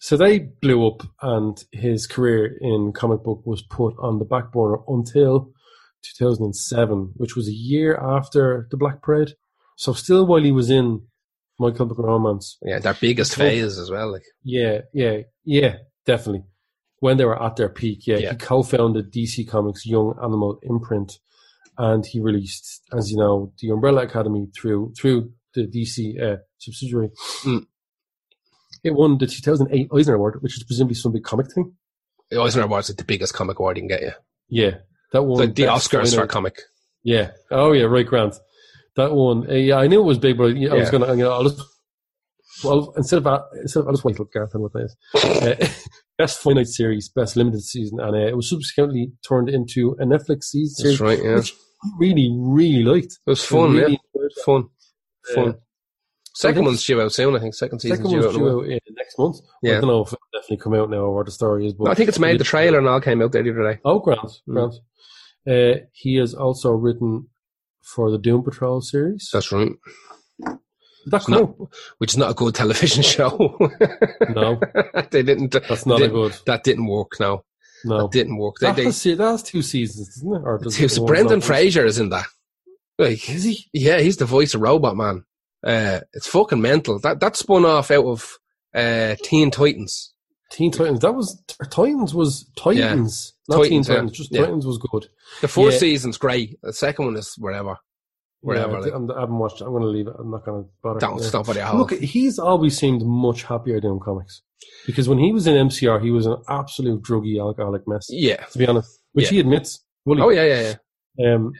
So they blew up, and his career in comic book was put on the back burner until 2007, which was a year after the Black Parade. So still, while he was in My Chemical Romance, Yeah, their biggest phase as well. Like yeah, yeah, yeah, definitely. When they were at their peak, yeah, Yeah. he co-founded DC Comics Young Animal imprint, and he released, as you know, the Umbrella Academy through through the DC uh, subsidiary. Mm. It won the 2008 Eisner Award, which is presumably some big comic thing. the Eisner Awards like the biggest comic award you can get you. Yeah, that one. Like the Oscars for art- comic. Yeah. Oh yeah, right, Grant. That one. Uh, yeah, I knew it was big, but yeah, I was gonna. You know, I'll just. Well, instead of that, instead of, I'll just wait till Gareth and what that is. Uh, best finite series, best limited season, and uh, it was subsequently turned into a Netflix series, That's right, yeah. which I really, really liked. It was fun, really yeah. enjoyed that. Fun. Fun. Yeah. Second one's due out soon, I think. Second season's Second due out. in a while. due out uh, next month. Yeah. I don't know if it'll definitely come out now or what the story is, but No, I think it's made the trailer and all came out there the other day. Oh, Grant, Mm. Grant. Uh, he has also written for the Doom Patrol series. That's right. That's not- Which is not a good television show. No, they didn't. that's not a Didn't- good. That didn't work. No, No, that didn't work. They, that, they, has, that two seasons, doesn't it? Or does it so Brendan? Fraser is in that. Like, Is he? yeah, he's the voice of Robot Man. Uh, it's fucking mental. That that spun off out of uh, Teen Titans. Teen Titans. That was Titans was Titans, not Teen Titans, yeah. Titans. Just Yeah. Titans was good. The first Yeah. season's great. The second one is whatever. Whatever, Yeah, I'm, I haven't watched it. I'm going to leave it. I'm not going to bother. Don't Yeah. stop at the Look, he's always seemed much happier doing comics because when he was in MCR, he was an absolute druggy alcoholic mess. Yeah. To be honest, which Yeah. he admits. Fully. Oh yeah, yeah, yeah. Um,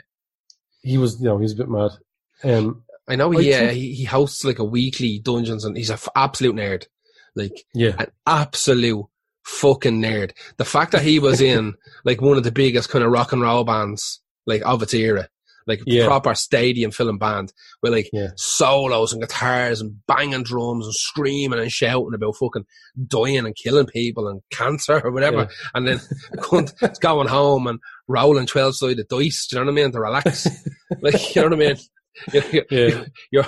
he was, you know, he was a bit mad. Um, I know I he, uh, think- he he hosts like a weekly dungeons, and he's an absolute nerd, like Yeah. an absolute fucking nerd. The fact that he was in like one of the biggest kind of rock and roll bands like of its era, like Yeah. proper stadium filling band with like Yeah. solos and guitars and banging drums and screaming and shouting about fucking dying and killing people and cancer or whatever. Yeah. And then going home and rolling 12 sided dice, do you know what I mean? To relax. like, you know what I mean? You- you- Yeah. you're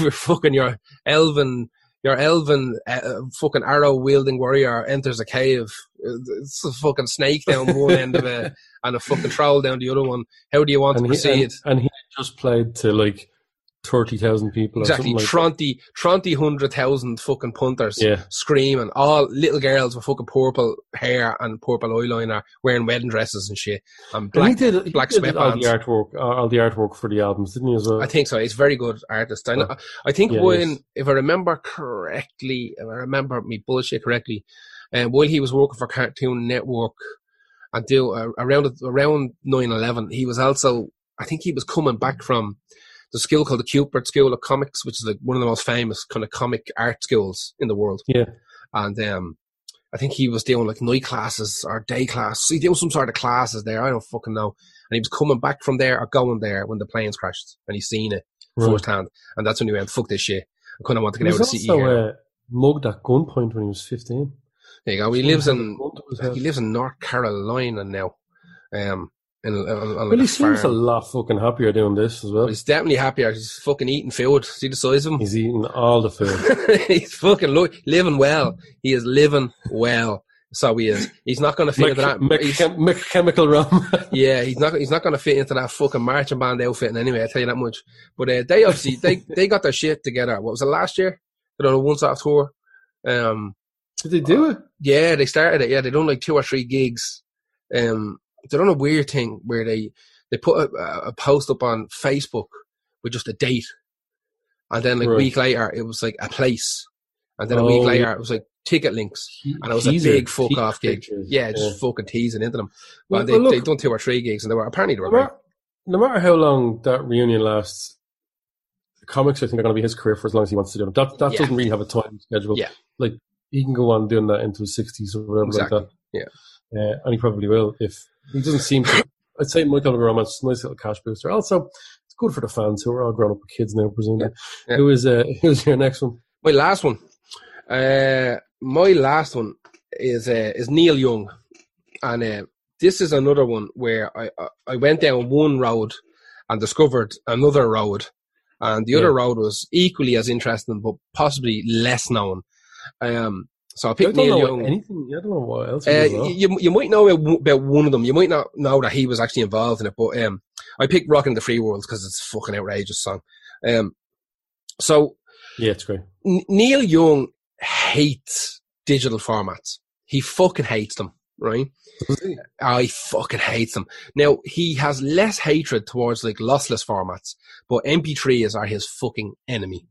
you're fucking your elven your elven uh, fucking arrow wielding warrior enters a cave. It's a fucking snake down one end of it and a fucking troll down the other one. How do you want And to he, proceed? and, and he just played to like 30,000 people. exactly, like twenty hundred thousand fucking punters. Yeah. screaming. All little girls with fucking purple hair and purple eyeliner, wearing wedding dresses and shit, and And black. he did, he black did all the artwork, uh, all the artwork for the albums, didn't he as well? I think so. He's a very good artist. I, know, I think Yeah, he when, if I remember correctly, if I remember me bullshit correctly, um, while he was working for Cartoon Network and do uh, around around nine eleven, he was also, I think he was coming back from the school called the Kubert School of Comics, which is like one of the most famous kind of comic art schools in the world. Yeah. And um, I think he was doing like night classes or day classes. He doing some sort of classes there. I don't fucking know. And he was coming back from there or going there when the planes crashed, and he seen it Right. firsthand. And that's when he went, "Fuck this shit." I kind of want to He get out of the city also here. uh, mugged at gunpoint when he was 15. There you go. He lives in had a gun to his head. he lives in North Carolina now. Um, on, on like Well, he a seems a lot fucking happier doing this as well. He's definitely happier. He's fucking eating food. See the size of him. He's eating all the food. He's fucking lo- living well. He is living well. So he is. He's not going to fit into that. Mech- mech- chemical rum. yeah, he's not. He's not going to fit into that fucking marching band outfit. Anyway, I tell you that much. But uh, they obviously they they got their shit together. What was it last year? They done a once off tour. Um, Did they do it? yeah, they started it. Yeah, they done like two or three gigs. Um, they done a weird thing where they they put a, a post up on Facebook with just a date, and then like a Right. week later it was like a place, and then a Oh, week later yeah. it was like ticket links, and it was teaser- a big fuck off gig. pictures. Yeah, just fucking teasing into them. Well, Well, they well, look, they done two or three gigs, and they were apparently they were no, matter, no matter how long that reunion lasts, the comics I think are going to be his career for as long as he wants to do them. That that Yeah. doesn't really have a time schedule. Yeah. like he can go on doing that into his sixties or whatever Exactly. like that. Yeah, uh, and he probably will if he doesn't seem to. I'd say Michael Roman's nice little cash booster. Also, it's good for the fans who are all grown up with kids now, presumably. Yeah. Who is uh, who's your next one? My last one. Uh, my last one is uh, is Neil Young, and uh, this is another one where I I- I went down one road and discovered another road, and the other road was equally as interesting, but possibly less known. Um, so I I picked don't Neil Young. anything. I don't know what else. Uh, you you might know about one of them. You might not know that he was actually involved in it, but um, I picked "Rocking the Free World" because it's a fucking outrageous song. Um, so yeah, it's great. N- Neil Young hates digital formats. He fucking hates them, right? I fucking hates them. Now he has less hatred towards like lossless formats, but MP3s are his fucking enemy.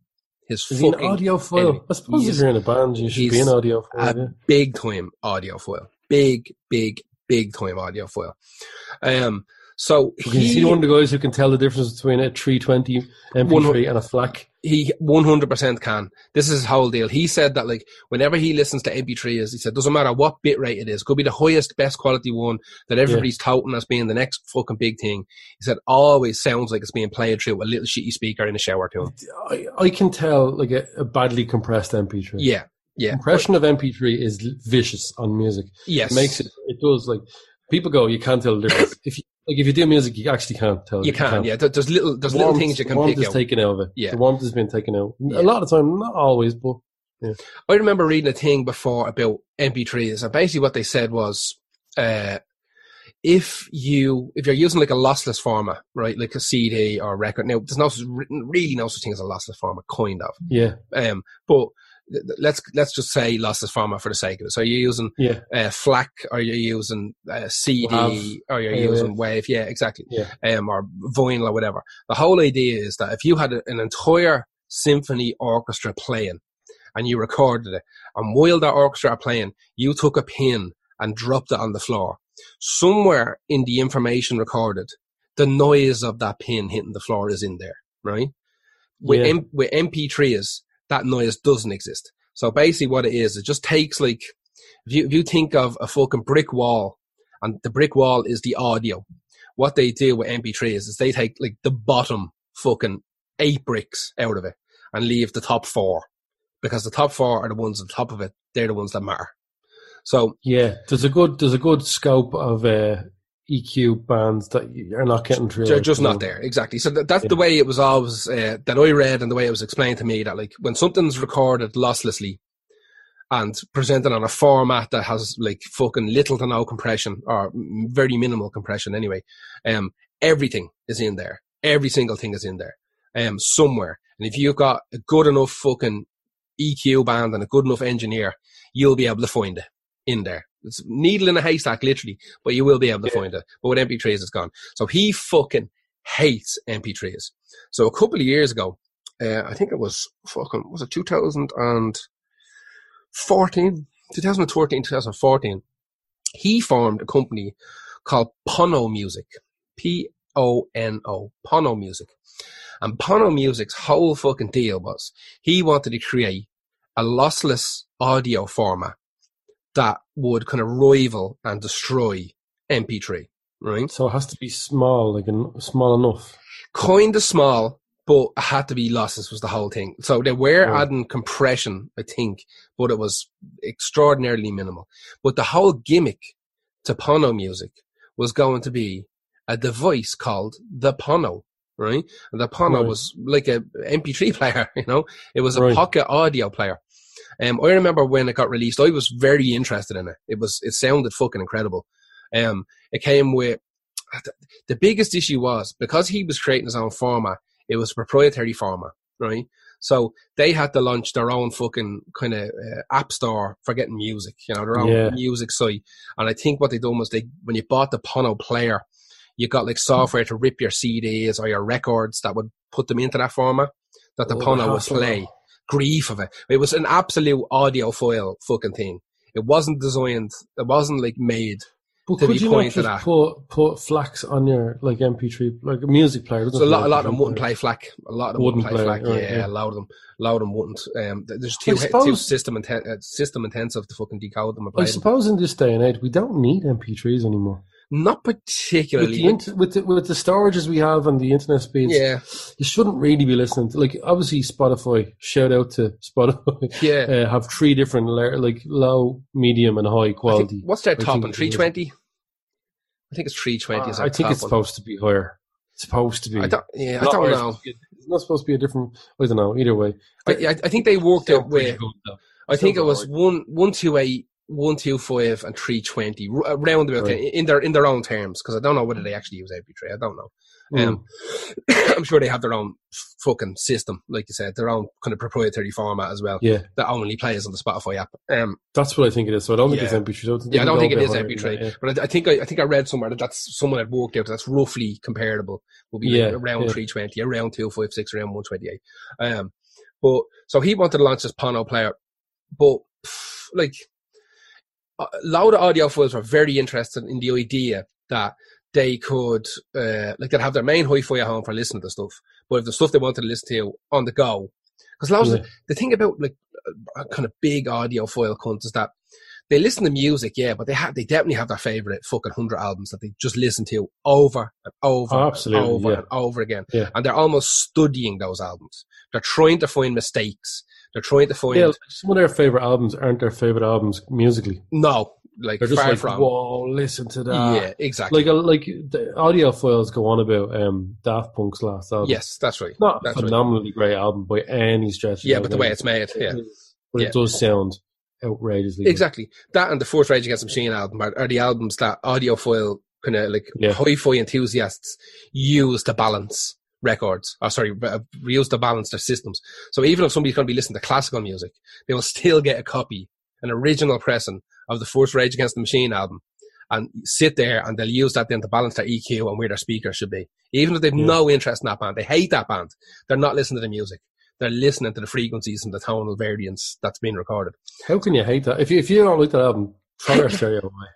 His Is he an fucking audiophile? enemy. I suppose He if you're in a band, you should be an audiophile. a yeah. big time audiophile. Big, big, big time audiophile. Um, so see he, one of the guys who can tell the difference between a 320 MP3 and a FLAC? he 100% can. This is his whole deal. He said that like whenever he listens to MP3s, he said doesn't matter what bit rate it is, could be the highest, best quality one that everybody's touting as being the next fucking big thing. He said always sounds like it's being played through a little shitty speaker in a shower to him. I, I can tell like a, a badly compressed MP3. Yeah, yeah, Compression of MP3 is vicious on music. yes, It makes it. It does like people go. You can't tell the difference. if you like, if you do music, you actually can't tell. You can, not yeah. There's little, there's The little things you the can warmth pick is out. taken out of it. Yeah. the warmth has been taken out. Yeah. A lot of time, not always, but I remember reading a thing before about MP3s, and basically what they said was, uh, if you if you're using like a lossless format, right, like a CD or a record. Now, there's no really no such thing as a lossless format, kind of. yeah, Um, but let's let's just say lossless format for the sake of it. So you're using yeah, uh, FLAC, or you're using uh, CD, Wav. or you're Yeah, using Wave. Yeah, exactly. Yeah. Um, or vinyl or whatever. The whole idea is that if you had an entire symphony orchestra playing, and you recorded it, and while that orchestra are playing, you took a pin and dropped it on the floor. Somewhere in the information recorded, the noise of that pin hitting the floor is in there, right? With, Yeah. M- with MP3s, that noise doesn't exist. So basically what it is, it just takes like, if you, if you think of a fucking brick wall and the brick wall is the audio, what they do with MP3s is they take like the bottom fucking eight bricks out of it and leave the top four because the top four are the ones on top of it. They're the ones that matter. So Yeah, there's a good there's a good scope of uh, EQ bands that you're not getting through. they're just not there. Exactly. So that, that's the way it was always, uh, that I read and the way it was explained to me that like when something's recorded losslessly and presented on a format that has like fucking little to no compression or very minimal compression anyway, um, everything is in there. Every single thing is in there, um, somewhere. And if you've got a good enough fucking EQ band and a good enough engineer, you'll be able to find it in there. It's needle in a haystack, literally, but you will be able to Yeah. find it. But with MP3s, it's gone. So he fucking hates MP3s. So a couple of years ago, uh, I think it was fucking, was it 2014? 2013, 2014, he formed a company called Pono Music. P-O-N-O. Pono Music. And Pono Music's whole fucking deal was he wanted to create a lossless audio format that would kind of rival and destroy MP3, right? So it has to be small, like small enough. kind of small, but it had to be losses was the whole thing. So they were adding compression, I think, but it was extraordinarily minimal. But the whole gimmick to Pono music was going to be a device called the Pono, right? And the Pono Right. was like a MP3 player, you know? It was a Right. pocket audio player. Um, I remember when it got released, I was very interested in it. It was, it sounded fucking incredible. Um, it came with, the biggest issue was because he was creating his own format, it was a proprietary format, right? So they had to launch their own fucking kind of uh, app store for getting music, you know, their own Yeah. music site. And I think what they done was they, when you bought the Pono player, you got like software to rip your CDs or your records that would put them into that format that the Oh, Pono would play. Grief of it. It was an absolute audiophile fucking thing. It wasn't designed, it wasn't like made But to could be you not just at. put put FLACs on your like MP3 like a music player? So a lot, a lot of them wouldn't player. play FLAC. A lot of them Wouldn't wouldn't play, play, FLAC. right, yeah, yeah. a lot of them, a lot of them wouldn't. Um, there's too, I too system inten- uh, system intensive to fucking decode them. I play them. suppose in this day and age, we don't need MP3s anymore. Not particularly. With the, with the with the storages we have and the internet speeds, yeah, you shouldn't really be listening to. Like obviously, Spotify. Shout out to Spotify. yeah. uh, have three different like low, medium, and high I think- quality. what's their top think on it is. three twenty? I think it's three twenty. Uh, I think it's one. supposed to be higher. It's supposed to be. I don't. Yeah, I don't know. supposed to be- It's not supposed to be a different. I don't know. Either way, I, I, I think they worked out pretty with. good, though. I think it was one one two eight, one two five, and three twenty. Round about Right. in their in their own terms, because I don't know whether they actually use MP3. I don't know. Mm. Um, I'm sure they have their own fucking system, like you said, their own kind of proprietary format as well yeah, that only plays on the Spotify app. Um, that's what I think it is. So I don't think Yeah. it's MP3. Yeah, I don't think it is MP3. MP3, but I, I think I, I think I read somewhere that that's someone had worked out that's roughly comparable. Will be Yeah, around yeah. 320, around 256, around 128. Um, but so he wanted to launch this Pono player, but like lot of audiophiles were very interested in the idea that they could, uh, like they'd have their main hi-fi at home for listening to stuff, but if the stuff they wanted to listen to on the go, because lots of Yeah. the thing about like kind of big audiophile cunts is that they listen to music, yeah, but they have they definitely have their favorite fucking hundred albums that they just listen to over and over Oh, and over yeah. and over again, Yeah. and they're almost studying those albums. They're trying to find mistakes. They're trying to find Yeah, some of their favorite albums aren't their favorite albums musically. no, like They're just far like, from. whoa, listen to that. yeah, exactly. Like, a, like the audiophiles go on about um, Daft Punk's last album. yes, that's right. not a that's right. phenomenally great album by any stretch. Yeah, but the way it's made, yeah. But Yeah. it does sound outrageously. good. Exactly. That and the fourth Rage Against the Machine album are, are the albums that audiophile kind of like Yeah. hi-fi enthusiasts use to balance records. Or sorry, uh, use to balance their systems. So even if somebody's going to be listening to classical music, they will still get a copy, an original pressing of the Force Rage Against the Machine album, and sit there and they'll use that then to balance their EQ and where their speakers should be. Even if they've Yeah. no interest in that band, they hate that band. They're not listening to the music. They're listening to the frequencies and the tonal variance that's being recorded. How can you hate that? If you, if you don't like that album, your stereo away.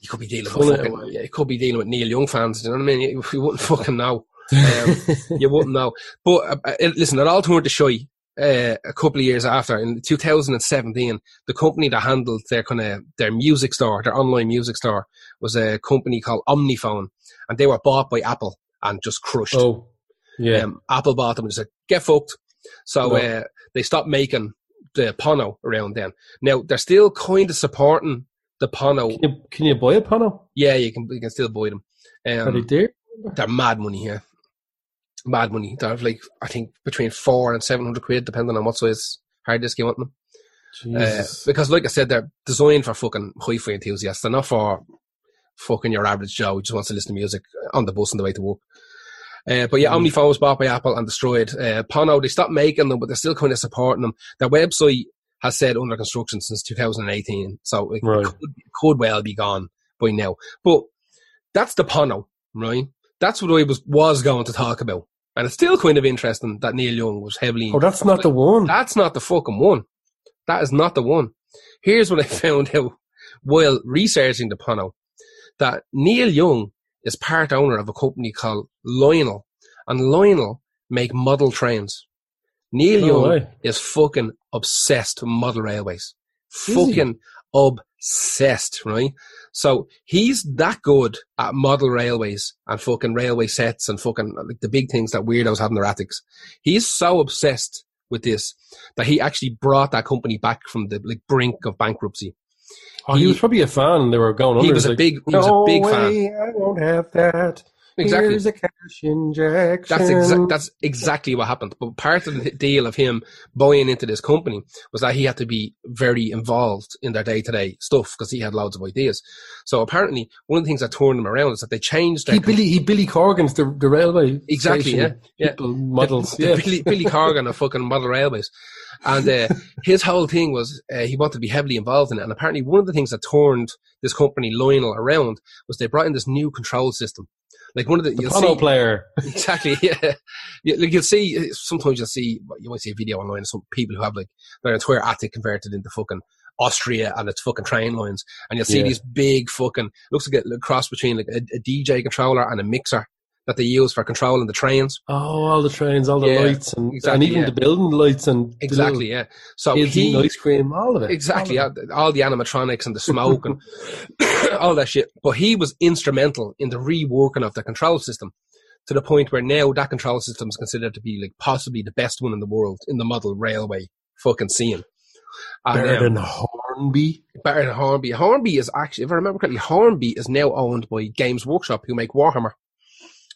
You could be dealing with it fucking, yeah, you could be dealing with Neil Young fans. Do you know what I mean? You, you wouldn't fucking know. Um, you wouldn't know. But uh, uh, listen, it all turned to shy uh, a couple of years after. In 2017, the company that handled their kind of their music store, their online music store, was a company called Omnifone, and they were bought by Apple and just crushed. oh, yeah. Um, Apple bought them and said, "Get fucked." So No. uh, they stopped making the Pono around then. Now they're still kind of supporting the Pono. can, you, can you buy a Pono? Yeah, you can you can still buy them. Are they Um, dear? they're mad money here. Mad money. They're like I think between four and seven hundred quid, depending on what size hard disk you want them. Uh, because, like I said, they're designed for fucking hi-fi enthusiasts. They're not for fucking your average Joe who just wants to listen to music on the bus on the way to work. Uh, but yeah, Mm. Omnifone was bought by Apple and destroyed. Uh, Pono, they stopped making them, but they're still kind of supporting them. Their website has said under construction since 2018, so it Right. could, could well be gone by now. But that's the Pono, right? That's what I was was going to talk about, and it's still kind of interesting that Neil Young was heavily oh, that's not the one. that's not the fucking one. That is not the one. Here's what I found out while researching the Pono. That Neil Young is part owner of a company called Lionel. And Lionel make model trains. Neil No Young way. is fucking obsessed with model railways. Is he? Obsessed, right? So he's that good at model railways and fucking railway sets and fucking like the big things that weirdos have in their attics. He's so obsessed with this that he actually brought that company back from the like brink of bankruptcy. Oh, he, he- was probably a fan. and They were going under. He was a like, big, he was no a big fan. I won't have that. Exactly. Here's a cash injection. That's exactly that's exactly what happened. But part of the deal of him buying into this company was that he had to be very involved in their day to day stuff because he had loads of ideas. So apparently, one of the things that turned him around is that they changed their he Billy he Billy Corgan's the the railway Exactly, yeah, yeah. models the, yeah the Billy, Billy Corgan of fucking model railways. And uh, his whole thing was uh, he wanted to be heavily involved in it. And apparently, one of the things that turned this company Lionel around was they brought in this new control system. Like one of the, the you'll see, player exactly, yeah. You, like you'll see, sometimes you'll see, you might see a video online of some people who have like their entire attic converted into fucking Austria and it's fucking train lines. And you'll see Yeah. these big fucking, looks like a cross between like a, a DJ controller and a mixer that they use for controlling the trains. oh all the trains all the Yeah, lights and, exactly, and even yeah. the building lights and Exactly, yeah. So he, eating ice cream all of it exactly, all all the animatronics and the smoke and all that shit. But he was instrumental in the reworking of the control system to the point where now that control system is considered to be like possibly the best one in the world in the model railway fucking scene. And, better than Hornby better than Hornby. Hornby is actually, if I remember correctly, Hornby is now owned by Games Workshop, who make Warhammer.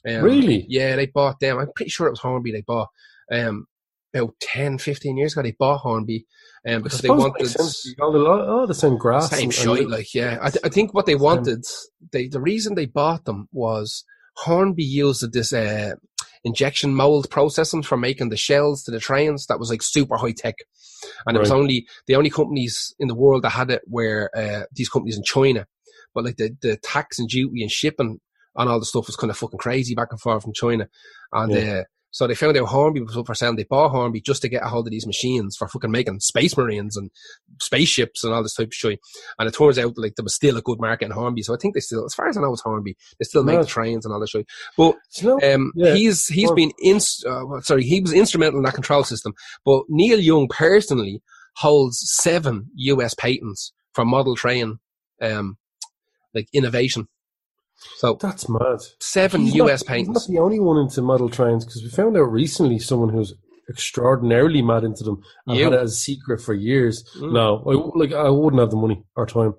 Um, Really? Yeah, they bought them. I'm pretty sure it was Hornby they bought. Um, about 10, 15 years ago, they bought Hornby um, because they wanted all the, all the same grass same shite. Like, yeah, I, th- I think what they wanted, they the reason they bought them was Hornby used this uh, injection mold processing for making the shells to the trains. That was like super high tech, and it was only the only companies in the world that had it were uh, these companies in China. But like the the tax and duty and shipping on all the stuff was kind of fucking crazy back and forth from China, and Yeah. uh, so they found out Hornby was up for sale. and They bought Hornby just to get a hold of these machines for fucking making space marines and spaceships and all this type of shit. And it turns out like there was still a good market in Hornby. So I think they still, as far as I know, it's Hornby. They still make No. the trains and all this shit. But um, Yeah. he's he's Well- been in, uh, sorry, he was instrumental in that control system. But Neil Young personally holds seven U.S. patents for model train, um, like innovation. So that's mad. seven He's U.S. not, he's not patents. the only one into model trains because we found out recently someone who's extraordinarily mad into them and You. had it as a secret for years. Mm. No, I, like I wouldn't have the money or time.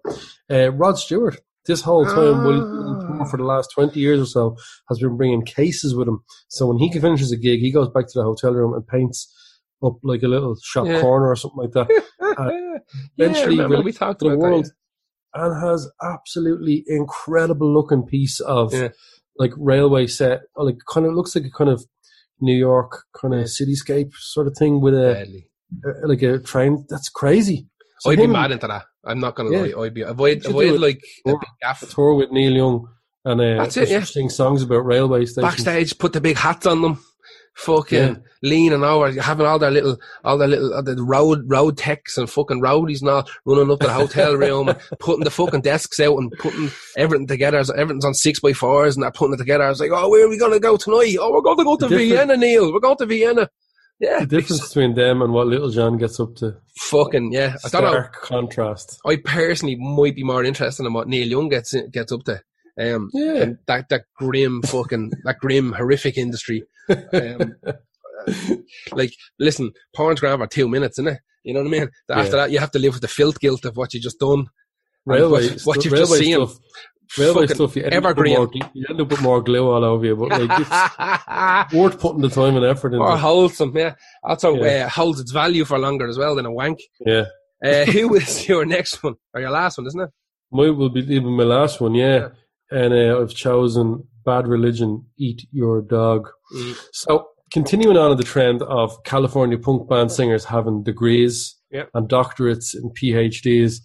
Uh, Rod Stewart, this whole time, while he's been on Ah. for the last twenty years or so, has been bringing cases with him. So when he finishes a gig, he goes back to the hotel room and paints up like a little shop Yeah. corner or something like that. yeah, eventually remember we talked the about that, world and has absolutely incredible looking piece of Yeah. like railway set like kind of looks like a kind of New York kind of Yeah. cityscape sort of thing with a, a- like a train that's crazy so I'd be mad into that. I'm not gonna Yeah. lie. I'd be avoid avoid it. like a big gaff. tour with Neil Young and uh, That's it, yeah. sing songs about railway stations Backstage, put the big hats on them. Fucking Yeah. leaning over, having all their little, all their little, all the road, road techs and fucking roadies and all running up to the hotel room and putting the fucking desks out and putting everything together. So everything's on six by fours and they're putting it together. I was like, oh, where are we going to go tonight? Oh, we're going to go to Vienna, Neil. We're going to Vienna. Yeah. The difference between them and what Little John gets up to. Fucking, yeah. I don't know. Stark contrast. I personally might be more interested in what Neil Young gets gets up to. Um, Yeah. and that that grim fucking that grim horrific industry. Um, like, listen, porn's grand for two minutes, isn't it? You know what I mean? After Yeah. that, you have to live with the filth guilt of what you just done. Railway, what- what you've just railway seen. stuff. Railway stuff. You end, up evergreen. more, you end up with more glue all over you, but like it's worth putting the time and effort into. or wholesome, yeah. Also, Yeah. uh, holds its value for longer as well than a wank. Yeah, Uh, who is your next one or your last one, isn't it? mine will be even my last one. Yeah, and uh, I've chosen "Bad Religion, Eat Your Dog." Mm. So, continuing on in the trend of California punk band singers having degrees Yep. and doctorates and PhDs,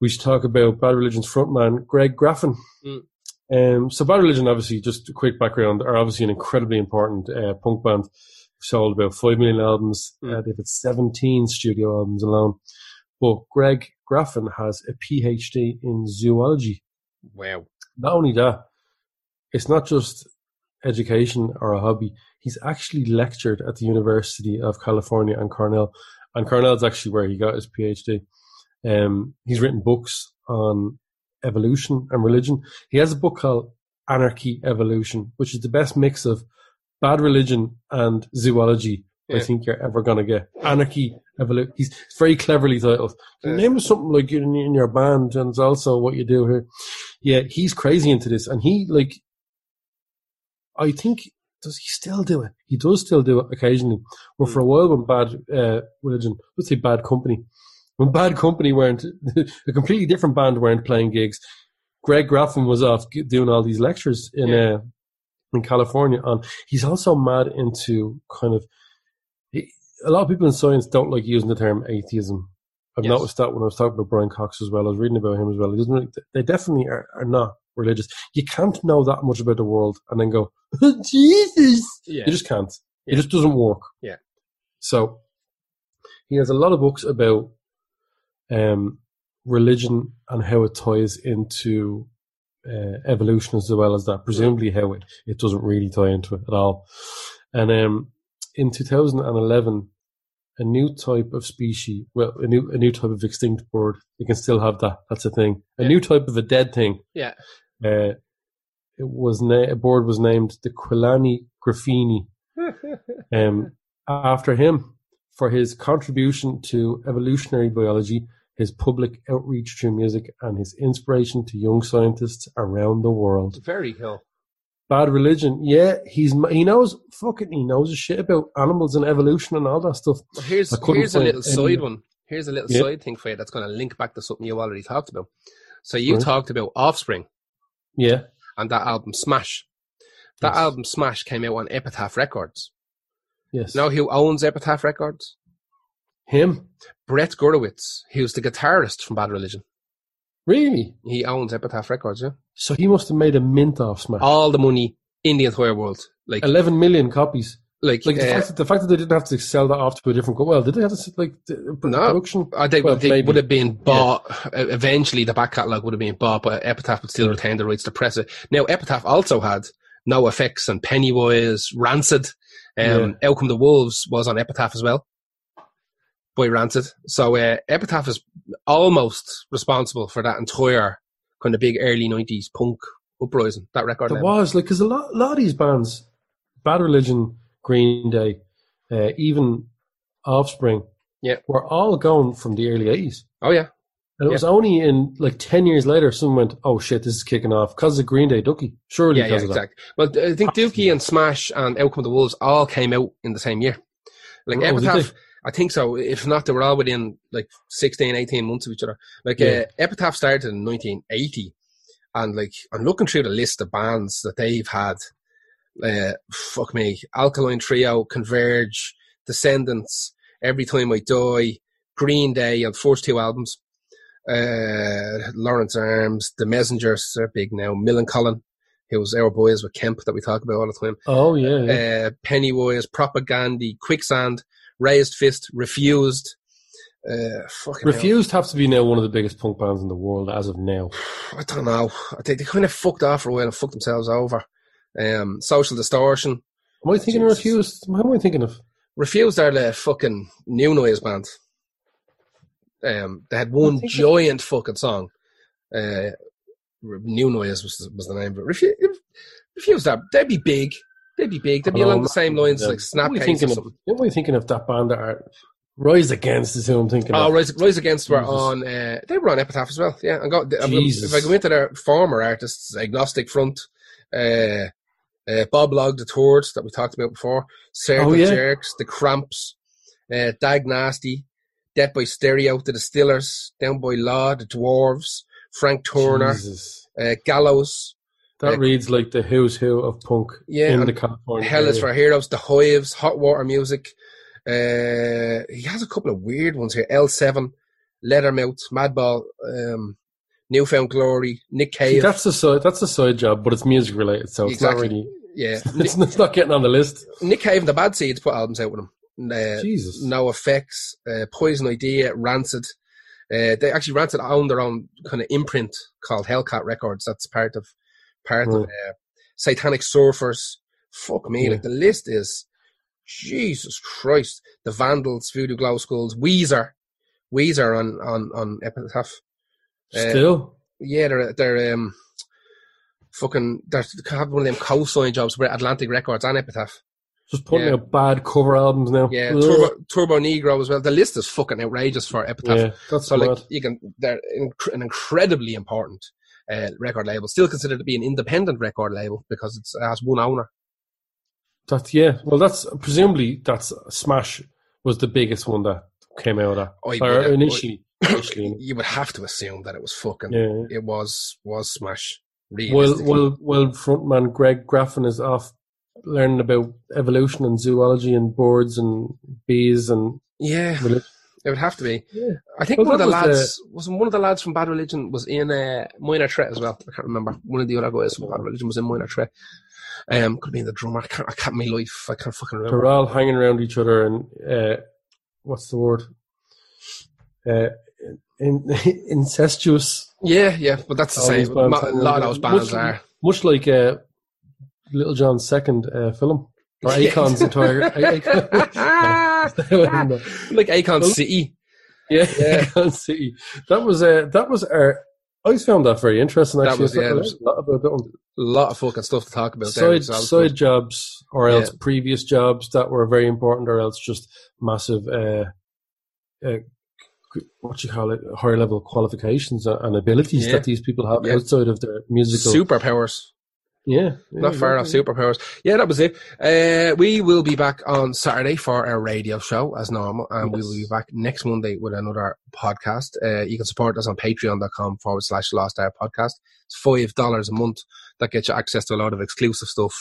we should talk about Bad Religion's frontman, Greg Graffin. Mm. Um, so, Bad Religion, obviously, just a quick background, are obviously an incredibly important uh, punk band. Sold about 5 million albums. Mm. Uh, they've had 17 studio albums alone. But Greg Graffin has a PhD in zoology Wow. Not only that, it's not just education or a hobby. He's actually lectured at the University of California and Cornell, and Cornell's actually where he got his PhD. Um, he's written books on evolution and religion. He has a book called Anarchy Evolution, which is the best mix of bad religion and zoology I think you're ever going to get. Anarchy Evolution. He's very cleverly titled. Yeah. Name is something like in, in your band, and it's also what you do here. Yeah, he's crazy into this, and he like. I think does he still do it? He does still do it occasionally. But for a while, when bad uh, religion, let's say bad company, when bad company weren't a completely different band weren't playing gigs, Greg Graffin was off doing all these lectures in Yeah. uh, in California. And he's also mad into kind of he- a lot of people in science don't like using the term atheism. I've Yes. noticed that when I was talking about Brian Cox as well. I was reading about him as well. He doesn't really, they definitely are, are not religious. You can't know that much about the world and then go, Jesus. Yeah. You just can't. Yeah. It just doesn't work. Yeah. So he has a lot of books about um, religion and how it ties into uh, evolution as well as that. Presumably, how it, it doesn't really tie into it at all. And um, in 2011, a new type of species, well, a new a new type of extinct bird. You can still have that. That's a thing. A Yeah. new type of a dead thing. Yeah. Uh, it was na- a bird was named the Qiliania graffini um, after him for his contribution to evolutionary biology, his public outreach through music, and his inspiration to young scientists around the world. Very cool. Bad religion, yeah, he's he knows fucking he knows his shit about animals and evolution and all that stuff. Well, here's here's a little side one. Here's a little Yeah. side thing for you that's going to link back to something you already talked about. So you Right. talked about Offspring Yeah, and that album Smash. That Yes. album Smash came out on Epitaph Records. yes, Know who owns Epitaph Records? him Brett Gurewitz, who's the guitarist from Bad Religion. really. He owns Epitaph Records, yeah. So he must have made a mint off Smash. All the money in the entire world. Like, Eleven million copies. like, Like the, uh, fact that, the fact that they didn't have to sell that off to a different. Well, did they have to like the, No. production? I think Well, they maybe. would have been bought. uh, Eventually, the back catalogue would have been bought, but Epitaph would still Sure. retain the rights to press it. Now, Epitaph also had NOFX and Pennywise, Rancid. Um, Come the Wolves was on Epitaph as well by Rancid. So uh, Epitaph is almost responsible for that entire kind of big early '90s punk uprising. That record. There was like because a lot, a lot of these bands, Bad Religion, Green Day, uh, even Offspring, Yeah. were all going from the early eighties. Oh yeah, And it was only in like ten years later, someone went, "Oh shit, this is kicking off" because of Green Day, Dookie. Surely, yeah, yeah, of exactly. Well, I think Dookie and Smash and Out Come the Wolves all came out in the same year. Like Oh, Epitaph? I think so. If not, they were all within like 16, 18 months of each other. Like Yeah. uh, Epitaph started in 1980, and like I'm looking through the list of bands that they've had. Uh, fuck me, Alkaline Trio, Converge, Descendents, Every Time I Die, Green Day, and first two albums. Uh, Lawrence Arms, The Messengers, they're big now. Millencolin, who was our boys with Kemp that we talk about all the time. Oh yeah, yeah. Uh, Pennywise, Propaganda, Quicksand, Raised Fist, Refused. Uh, fucking hell. Refused have to be now one of the biggest punk bands in the world as of now. I don't know. I think They, they kind of fucked off for a while and fucked themselves over. Um, Social Distortion. Am I thinking Jesus. of Refused? Who am I thinking of? Refused are the fucking new noise band. Um, they had one think giant fucking song. Uh, new noise was was the name, but Refu- Refused are they'd be big. They'd be big. They'd be along the same lines yeah. like Who am I Snapcase thinking or of? something. Am thinking of that band that are Rise Against is who I'm thinking Oh, of. Rise, Rise Against were Jesus. on. Uh, they were on Epitaph as well. Yeah, and go, if, I- Jesus. if I go into their former artists, Agnostic Front, uh, uh, Bob Log the Third that we talked about before, Circle Oh, yeah. Jerks, The Cramps, uh, Dag Nasty, Death by Stereo, The Distillers, Down by Law, The Dwarves, Frank Turner, Jesus. uh, Gallows, That Uh, reads like the who's who of punk Yeah, in the California. Hell is for Heroes, The Hives, Hot Water Music. Uh, he has a couple of weird ones here. L7, Leathermouth, Madball, um, New Found Glory, Nick See, Cave. that's a side. That's a side job, but it's music related, so it's not really. yeah, It's, it's not getting on the list. Nick Cave and the Bad Seeds put albums out with him. Uh, Jesus. NOFX, uh, Poison Idea, Rancid. Uh, they actually Rancid own their own kind of imprint called Hellcat Records. That's part of part of Right. uh, Satanic Surfers. Fuck me, Yeah. like the list is Jesus Christ. The Vandals, Voodoo Glow Skulls, Weezer, Weezer on on on Epitaph. Uh, Still, Yeah, they're they're um fucking they're have one of them co-sign jobs with Atlantic Records and Epitaph. just putting yeah. out bad cover albums now. Yeah, Turbo, Turbonegro as well. The list is fucking outrageous for Epitaph. Yeah, that's So mad. like you can, they're inc- an incredibly important uh, record label. Still considered to be an independent record label because it's, it has one owner. That's yeah. Well, that's presumably that's Smash was the biggest one that came out of that. Or initially, initially. You would have to assume that it was fucking. Yeah. It was was Smash. Well, well, well. Frontman Greg Graffin is off learning about evolution and zoology and birds and bees and yeah, religion. It would have to be. Yeah. I think Well, one of the was, lads was one of the lads from Bad Religion was in uh, Minor Threat as well. I can't remember. One of the other guys from Bad Religion was in Minor Threat. Um, could be been the drummer. I can't. I can't. My life. I can't fucking remember. They're all hanging around each other and uh, what's the word? Uh, in, incestuous. Yeah, yeah, but that's the same. A lot of those bands Much- are. much like uh, Little John's second uh, film or. Akon's entire. Akon, like Akon Well, City. yeah, Yeah. Akon City. That was uh, that was our. I always found that very interesting. That Actually, was- yeah, a lot about that one. A lot of fucking stuff to talk about there. Side so side jobs, or Yeah. else previous jobs that were very important, or else just massive. Uh, uh, what you call it, higher level qualifications and abilities Yeah. that these people have Yeah. outside of their musical. Superpowers. Yeah, Not yeah, far off superpowers. Yeah, that was it. Uh, we will be back on Saturday for our radio show as normal, and we will be back next Monday with another podcast. Uh, you can support us on patreon.com forward slash Lost Hour Podcast. It's $5 a month. That gets you access to a lot of exclusive stuff.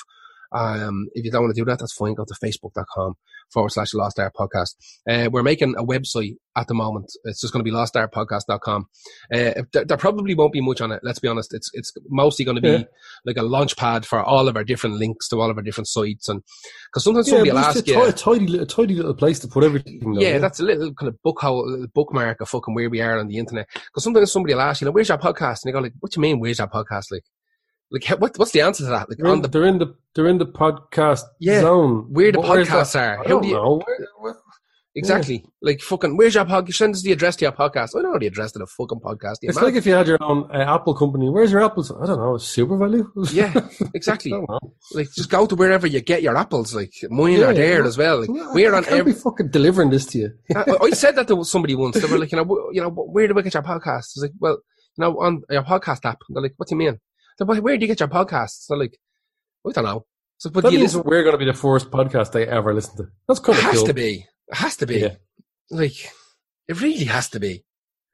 Um, if you don't want to do that, that's fine. Go to facebook.com forward slash Lost Hour Podcast. Uh, we're making a website at the moment. It's just going to be losthourpodcast.com. Uh, there, there probably won't be much on it. Let's be honest. It's, it's mostly going to be Yeah. like a launch pad for all of our different links to all of our different sites. And because sometimes Yeah, somebody will ask you, a tidy, a tidy little place to put everything. Though, yeah, that's a little kind of book hole, bookmark of fucking where we are on the internet. Because sometimes somebody will ask you, know, where's your podcast? And they go like, what do you mean, where's your podcast? Like, like what, what's the answer to that? Like they're on in, the, they're in the they're in the podcast Yeah, zone. where the where's podcasts are. I How don't do you, know. Where- where- exactly. Like fucking, where's your podcast? Send us the address to your podcast. I don't know the address to the fucking podcast. It's mad? like if you had your own uh, Apple company. Where's your apples? I don't know. SuperValu. yeah, exactly. Like just go to wherever you get your apples. Like mine Yeah, are there yeah. as well. Like, we're I on can't every, be fucking delivering this to you. I, I said that to somebody once. They were like, you know, you know, where do we get your podcast? I was like, well, you know, on your podcast app. They're like, what do you mean? Where do you get your podcasts? They're like, I don't know. So, but That you listen? we're going to be the first podcast they ever listen to. That's kind It has cool. to be. It has to be. Yeah. Like, it really has to be.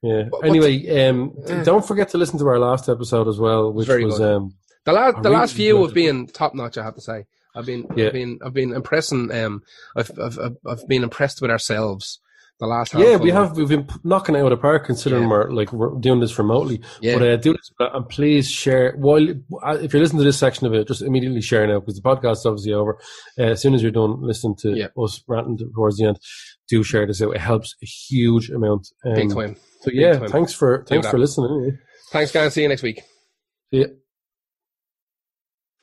Yeah. Anyway, um, Yeah. don't forget to listen to our last episode as well, which was um, The last, the really last few have been top notch. I have to say. I've been, Yeah. I've been, I've been impressing. Um, I've, I've, I've- I've been impressed with ourselves. The last Yeah, we have we've been knocking it out of the park considering Yeah. we're like we're doing this remotely. Yeah. But uh, do this and please share. While uh, if you're listening to this section of it, just immediately share now because the podcast is obviously over. Uh, as soon as you're done listening to Yeah. us ranting towards the end, do share this out. It helps a huge amount. Um, big time. So yeah, time. thanks for thanks for listening. Thanks, guys. See you next week. See ya.